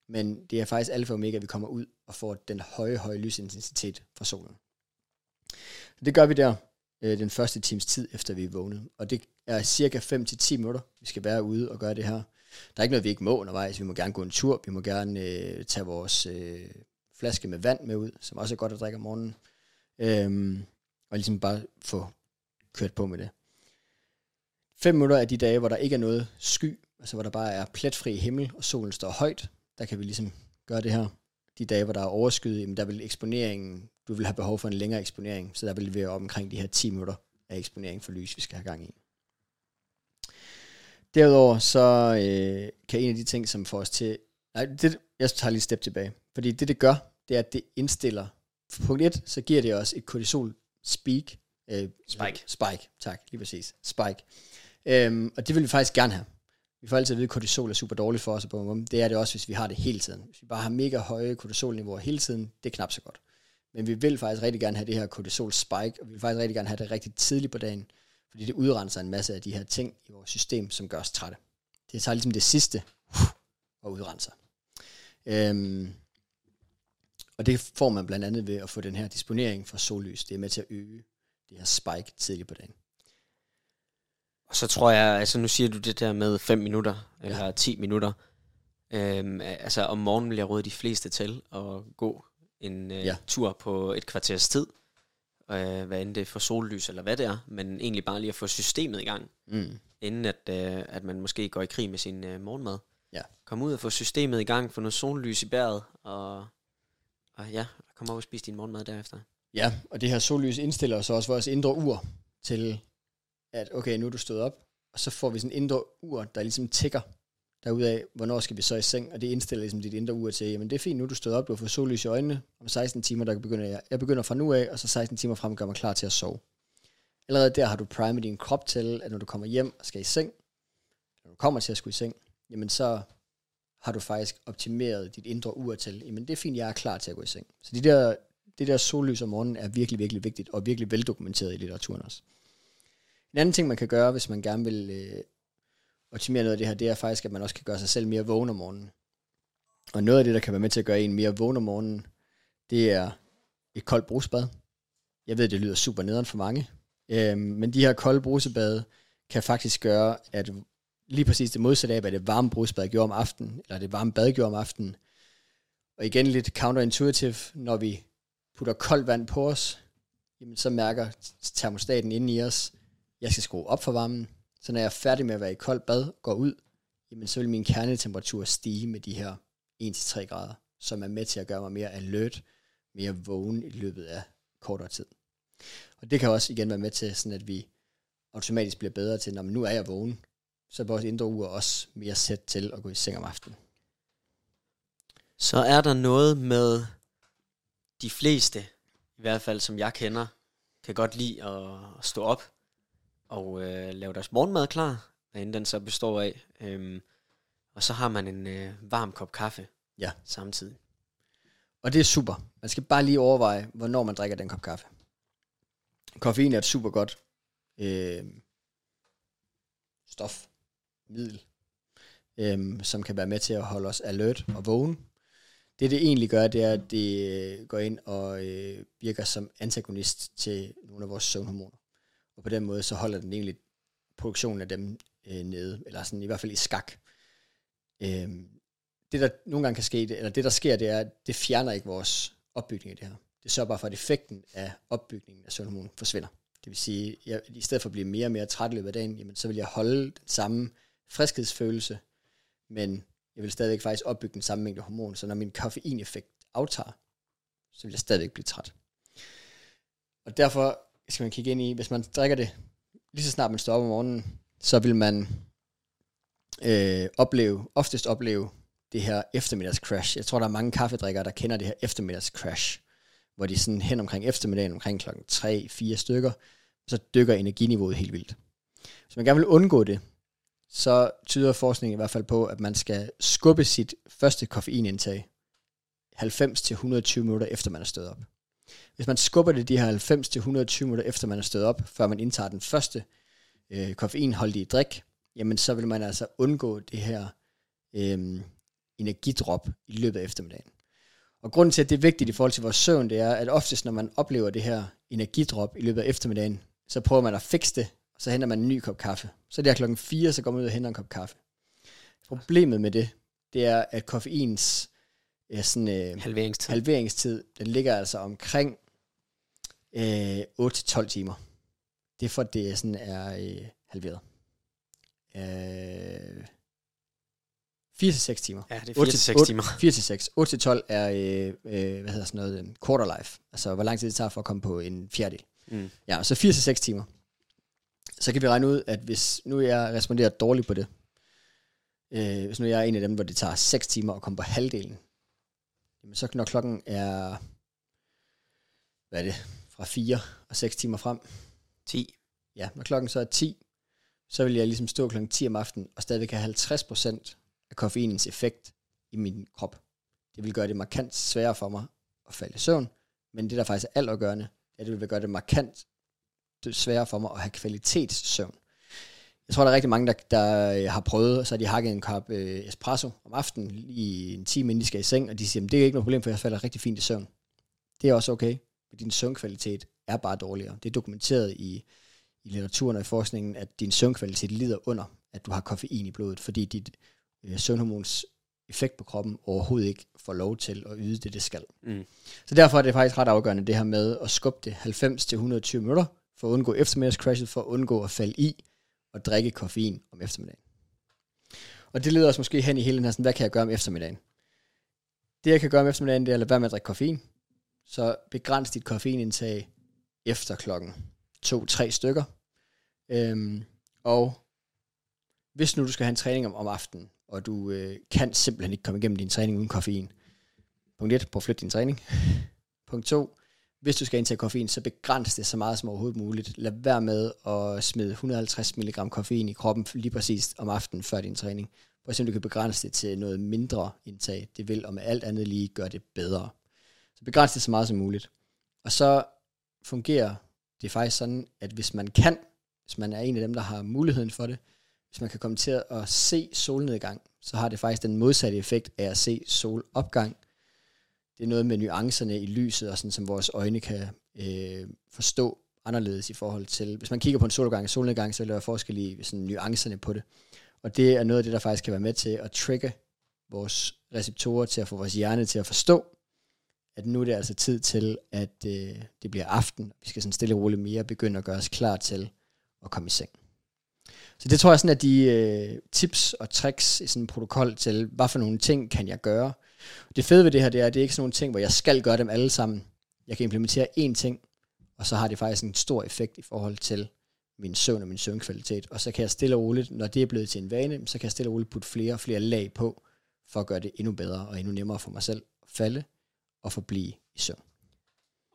men det er faktisk alfa og omega, at vi kommer ud og får den høje, høje lysintensitet fra solen. Det gør vi der øh, den første times tid, efter vi er vågnet. Og det er cirka 5-10 minutter, vi skal være ude og gøre det her. Der er ikke noget, vi ikke må undervejs. Vi må gerne gå en tur. Vi må gerne øh, tage vores øh, flaske med vand med ud, som også er godt at drikke om morgenen. Øhm, og ligesom bare få kørt på med det. Fem minutter af de dage, hvor der ikke er noget sky, altså hvor der bare er pletfri himmel, og solen står højt, der kan vi ligesom gøre det her. De dage, hvor der er overskyet, jamen der vil eksponeringen, du vil have behov for en længere eksponering, så der vil vi være op omkring de her 10 minutter af eksponering for lys, vi skal have gang i. Derudover så øh, kan en af de ting, som får os til... Nej, det, jeg tager lige et step tilbage. Fordi det, det gør, det er, at det indstiller... Punkt 1, så giver det os et kortisol speak. Øh, spike. Spike, tak, lige præcis. Spike. Øhm, og det vil vi faktisk gerne have. Vi får altid at vide, at kortisol er super dårligt for os. På det er det også, hvis vi har det hele tiden. Hvis vi bare har mega høje kortisolniveauer hele tiden, det er knap så godt. Men vi vil faktisk rigtig gerne have det her kortisol spike, og vi vil faktisk rigtig gerne have det rigtig tidligt på dagen, fordi det udrenser en masse af de her ting i vores system, som gør os trætte. Det tager ligesom det sidste og udrenser. Øhm, og det får man blandt andet ved at få den her disponering fra sollys. Det er med til at øge det her spike tidligt på dagen. Og så tror jeg, altså nu siger du det der med 5 minutter, eller ja. 10 minutter. Øhm, altså om morgenen vil jeg råde de fleste til at gå en øh, ja. tur på et kvarters tid øh, hvad end det er for sollys eller hvad det er, men egentlig bare lige at få systemet i gang, mm. inden at, øh, at man måske går i krig med sin øh, morgenmad. Ja. Kom ud og få systemet i gang, få noget sollys i bæret, og, og ja, kom over og spise din morgenmad derefter. Ja, og det her sollys indstiller så også vores indre ur til, at okay, nu er du stået op, og så får vi sådan en indre ur, der ligesom tigger af, hvornår skal vi så i seng, og det indstiller ligesom dit indre ur til, jamen det er fint, nu er du stået op, du har fået sollys i øjnene, om 16 timer, der begynder jeg, jeg begynder fra nu af, og så 16 timer frem gør mig klar til at sove. Allerede der har du primet din krop til, at når du kommer hjem og skal i seng, når du kommer til at skulle i seng, jamen så har du faktisk optimeret dit indre ur til, jamen det er fint, jeg er klar til at gå i seng. Så de der, det der sollys om morgenen er virkelig, virkelig vigtigt, og virkelig veldokumenteret i litteraturen også. En anden ting, man kan gøre, hvis man gerne vil øh, optimere noget af det her, det er faktisk, at man også kan gøre sig selv mere vågen om morgenen. Og noget af det, der kan være med til at gøre en mere vågen om morgenen, det er et koldt brusbad. Jeg ved, det lyder super nederen for mange, øh, men de her kolde brusebade kan faktisk gøre, at lige præcis det modsatte af, hvad det varme brusbad gjorde om aftenen, eller det varme bad gjorde om aftenen. Og igen lidt counterintuitive, når vi putter koldt vand på os, jamen så mærker termostaten inde i os, jeg skal skrue op for varmen, så når jeg er færdig med at være i koldt bad, går ud, jamen så vil min kernetemperatur stige med de her 1-3 grader, som er med til at gøre mig mere alert, mere vågen i løbet af kortere tid. Og det kan også igen være med til, sådan at vi automatisk bliver bedre til, når nu er jeg vågen, så vores indre ur også mere sæt til at gå i seng om aftenen. Så er der noget med de fleste, i hvert fald som jeg kender, kan godt lide at stå op og øh, lave deres morgenmad klar, hvad end den så består af. Øhm, og så har man en øh, varm kop kaffe ja. samtidig. Og det er super. Man skal bare lige overveje, hvornår man drikker den kop kaffe. Koffein er et super godt øh, stof, middel, øhm, som kan være med til at holde os alert og vågen. Det det egentlig gør, det er, at det øh, går ind og øh, virker som antagonist til nogle af vores søvnhormoner. Og på den måde, så holder den egentlig produktionen af dem øh, nede, eller sådan i hvert fald i skak. Øhm, det der nogle gange kan ske, eller det der sker, det er, at det fjerner ikke vores opbygning af det her. Det sørger bare for, at effekten af opbygningen af søvnhormonen forsvinder. Det vil sige, at i stedet for at blive mere og mere træt i løbet af dagen, jamen, så vil jeg holde den samme friskhedsfølelse, men jeg vil stadigvæk faktisk opbygge den samme mængde hormon, så når min koffeineffekt aftager, så vil jeg stadigvæk blive træt. Og derfor skal man kigge ind i, hvis man drikker det, lige så snart man står op om morgenen, så vil man øh, opleve, oftest opleve det her eftermiddagscrash. Jeg tror, der er mange kaffedrikkere, der kender det her eftermiddagscrash, hvor de sådan hen omkring eftermiddagen, omkring klokken 3-4 stykker, så dykker energiniveauet helt vildt. Hvis man gerne vil undgå det, så tyder forskningen i hvert fald på, at man skal skubbe sit første koffeinindtag 90-120 minutter efter man er stået op. Hvis man skubber det de her 90-120 minutter efter man er stået op, før man indtager den første øh, koffeinholdige drik, jamen så vil man altså undgå det her øh, energidrop i løbet af eftermiddagen. Og grunden til, at det er vigtigt i forhold til vores søvn, det er, at oftest når man oplever det her energidrop i løbet af eftermiddagen, så prøver man at fikse det, så henter man en ny kop kaffe. Så der klokken 4, så går man ud og henter en kop kaffe. Problemet med det, det er, at koffeins ja, sådan, øh, halveringstid. halveringstid, den ligger altså omkring øh, 8-12 timer. Det er for, at det sådan er øh, halveret. Øh, 4-6 timer. Ja, det er 4-6 timer. 4-6. 8-12 er, øh, øh, hvad hedder sådan noget, quarter life. Altså, hvor lang tid det tager for at komme på en fjerdedel. Mm. Ja, så 4-6 timer. Så kan vi regne ud, at hvis nu jeg responderer dårligt på det, øh, hvis nu jeg er en af dem, hvor det tager 6 timer at komme på halvdelen, jamen så når klokken er, hvad er det, fra 4 og 6 timer frem? 10. Ja, når klokken så er 10, så vil jeg ligesom stå klokken 10 om aftenen, og stadigvæk have 50% af koffeinens effekt i min krop. Det vil gøre det markant sværere for mig at falde i søvn, men det der faktisk er altafgørende, er, at det vil gøre det markant sværere for mig at have kvalitetssøvn. Jeg tror, der er rigtig mange, der, der øh, har prøvet, så har de hakket en kop øh, espresso om aftenen, lige en time inden de skal i seng, og de siger, det er ikke noget problem, for jeg falder rigtig fint i søvn. Det er også okay, men din søvnkvalitet er bare dårligere. Det er dokumenteret i, i litteraturen og i forskningen, at din søvnkvalitet lider under, at du har koffein i blodet, fordi dit øh, søvnhormons effekt på kroppen overhovedet ikke får lov til at yde det, det skal. Mm. Så derfor er det faktisk ret afgørende, det her med at skubbe det 90-120 minutter, for at undgå eftermiddagscrashet, for at undgå at falde i og drikke koffein om eftermiddagen. Og det leder os måske hen i hele den her, sådan, hvad kan jeg gøre om eftermiddagen? Det jeg kan gøre om eftermiddagen, det er at lade være med at drikke koffein. Så begræns dit koffeinindtag efter klokken 2-3 stykker. Øhm, og hvis nu du skal have en træning om, om aftenen, og du øh, kan simpelthen ikke komme igennem din træning uden koffein. Punkt 1, prøv at flytte din træning. (laughs) Punkt 2, hvis du skal indtage koffein, så begræns det så meget som overhovedet muligt. Lad være med at smide 150 mg koffein i kroppen lige præcis om aftenen før din træning. Prøv at se, om du kan begrænse det til noget mindre indtag. Det vil om alt andet lige gøre det bedre. Så begræns det så meget som muligt. Og så fungerer det faktisk sådan, at hvis man kan, hvis man er en af dem, der har muligheden for det, hvis man kan komme til at se solnedgang, så har det faktisk den modsatte effekt af at se solopgang. Det er noget med nuancerne i lyset, og sådan, som vores øjne kan øh, forstå anderledes i forhold til, hvis man kigger på en solopgang og solnedgang, så er der forskel i sådan, nuancerne på det. Og det er noget af det, der faktisk kan være med til at trigge vores receptorer til at få vores hjerne til at forstå, at nu er det altså tid til, at øh, det bliver aften. Vi skal sådan stille og roligt mere begynde at gøre os klar til at komme i seng. Så det tror jeg sådan, at de øh, tips og tricks i sådan en protokol til, hvad for nogle ting kan jeg gøre. Det fede ved det her, det er, at det er ikke sådan nogle ting, hvor jeg skal gøre dem alle sammen. Jeg kan implementere én ting, og så har det faktisk en stor effekt i forhold til min søvn og min søvnkvalitet. Og så kan jeg stille og roligt, når det er blevet til en vane, så kan jeg stille og roligt putte flere og flere lag på, for at gøre det endnu bedre og endnu nemmere for mig selv at falde og forblive i søvn.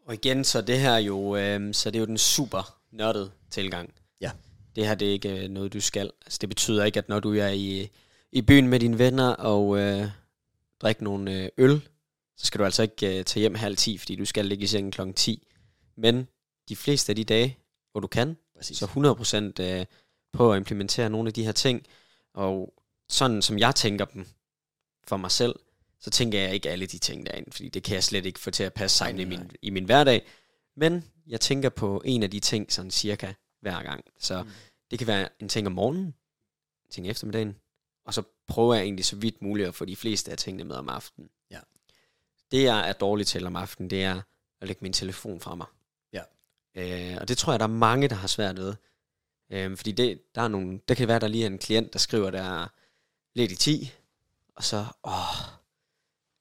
Og igen, så det her jo, øh, så det er jo den super nørdede tilgang. Ja. Det her, det er ikke øh, noget, du skal. Altså, det betyder ikke, at når du er i, i byen med dine venner og øh, drikker nogle øh, øl, så skal du altså ikke øh, tage hjem halv 10, fordi du skal ligge i sengen klokken 10. Men de fleste af de dage, hvor du kan, Præcis. så 100% øh, på at implementere nogle af de her ting. Og sådan som jeg tænker dem for mig selv, så tænker jeg ikke alle de ting derinde, fordi det kan jeg slet ikke få til at passe sig ind i min, i min hverdag. Men jeg tænker på en af de ting sådan cirka hver gang. Så mm. det kan være en ting om morgenen, en ting eftermiddagen, og så prøver jeg egentlig så vidt muligt at få de fleste af tingene med om aftenen. Ja. Det jeg er dårlig til om aftenen, det er at lægge min telefon fra mig. Ja. Øh, og det tror jeg, der er mange, der har svært ved. Øh, fordi det, der er nogle, der kan være, der lige er en klient, der skriver, der er lidt i 10, og så, åh,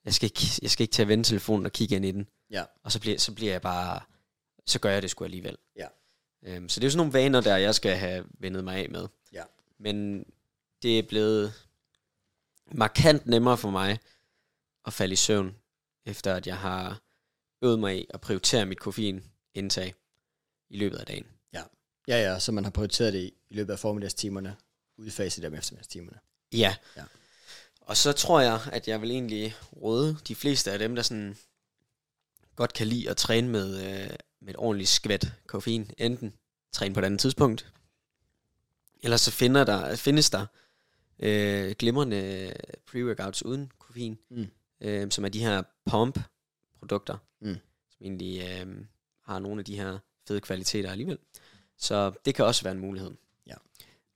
jeg skal ikke, jeg skal ikke til at vende telefonen og kigge ind i den. Ja. Og så bliver, så bliver jeg bare, så gør jeg det sgu alligevel. Ja. Øhm, så det er jo sådan nogle vaner, der jeg skal have vendet mig af med. Ja. Men det er blevet markant nemmere for mig at falde i søvn, efter at jeg har øvet mig i at prioritere mit koffeinindtag i løbet af dagen. Ja, ja, så man har prioriteret det i, løbet af formiddagstimerne, udfaset dem eftermiddagstimerne. Ja. Ja. Og så tror jeg, at jeg vil egentlig råde de fleste af dem, der sådan godt kan lide at træne med, øh, med et ordentligt skvæt koffein. Enten træne på et andet tidspunkt, eller så finder der, findes der øh, glimrende pre-workouts uden koffein, Mm. øh, som er de her pump-produkter, Mm. som egentlig øh, har nogle af de her fede kvaliteter alligevel. Så det kan også være en mulighed. Ja.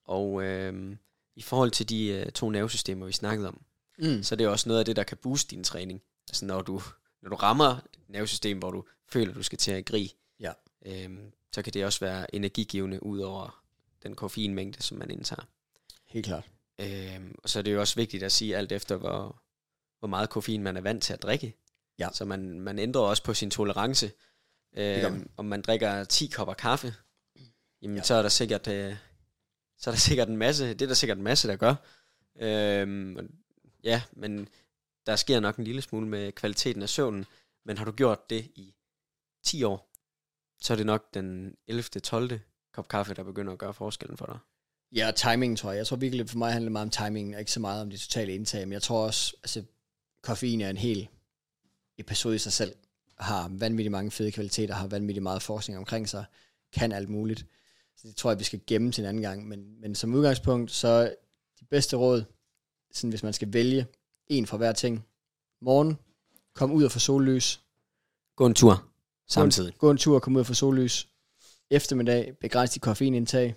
Og øh, i forhold til de øh, to nervesystemer, vi snakkede om, Mm. så det er også noget af det, der kan booste din træning. Altså når du, når du rammer et nervesystem, hvor du føler, du skal til at grige, Ja. øhm, så kan det også være energigivende ud over den koffeinmængde, som man indtager. Helt klart. Øhm, og så er det jo også vigtigt at sige alt efter, hvor, hvor meget koffein man er vant til at drikke. Ja. Så man, man ændrer også på sin tolerance. Øhm, man. om man drikker 10 kopper kaffe, jamen Ja. så er der sikkert... Øh, så er der (laughs) sikkert en masse, det er der sikkert en masse, der gør. Øhm, ja, men der sker nok en lille smule med kvaliteten af søvnen, men har du gjort det i 10 år, så er det nok den 11. 12. kop kaffe, der begynder at gøre forskellen for dig. Ja, og timing tror jeg. Jeg tror virkelig, for mig handler det meget om timing, og ikke så meget om det totale indtag. Men jeg tror også, altså, koffein er en hel episode i sig selv. Har vanvittigt mange fede kvaliteter, har vanvittigt meget forskning omkring sig, kan alt muligt. Så det tror jeg, vi skal gemme til en anden gang. Men, men som udgangspunkt, så de bedste råd, sådan hvis man skal vælge en fra hver ting. Morgen, kom ud og få sollys. Gå en tur samtidig. Gå en tur og kom ud og få sollys. Eftermiddag, begræns dit koffeinindtag.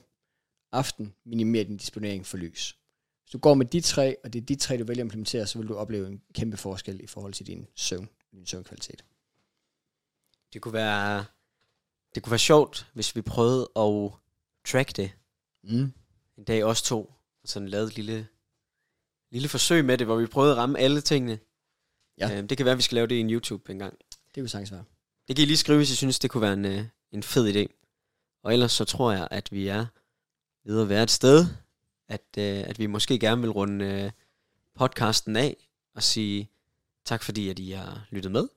Aften, minimer din disponering for lys. Hvis du går med de tre, og det er de tre, du vælger at implementere, så vil du opleve en kæmpe forskel i forhold til din søvn, din søvnkvalitet. Det kunne være, det kunne være sjovt, hvis vi prøvede at track det Mm. en dag os to, og sådan lavede et lille, lille forsøg med det, hvor vi prøvede at ramme alle tingene. Ja. Øhm, det kan være, at vi skal lave det i en YouTube en gang. Det kunne sagtens være. Det kan I lige skrive, hvis I synes, det kunne være en, øh, en fed idé. Og ellers så tror jeg, at vi er ved at være et sted, at, øh, at vi måske gerne vil runde øh, podcasten af og sige tak, fordi at I har lyttet med.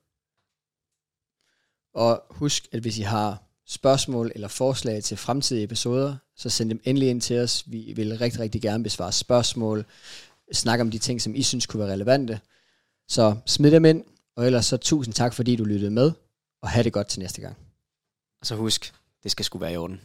Og husk, at hvis I har spørgsmål eller forslag til fremtidige episoder, så send dem endelig ind til os. Vi vil rigtig, rigtig gerne besvare spørgsmål, snakke om de ting, som I synes kunne være relevante. Så smid dem ind, og ellers så tusind tak, fordi du lyttede med, og have det godt til næste gang. Og så husk, det skal sgu være i orden.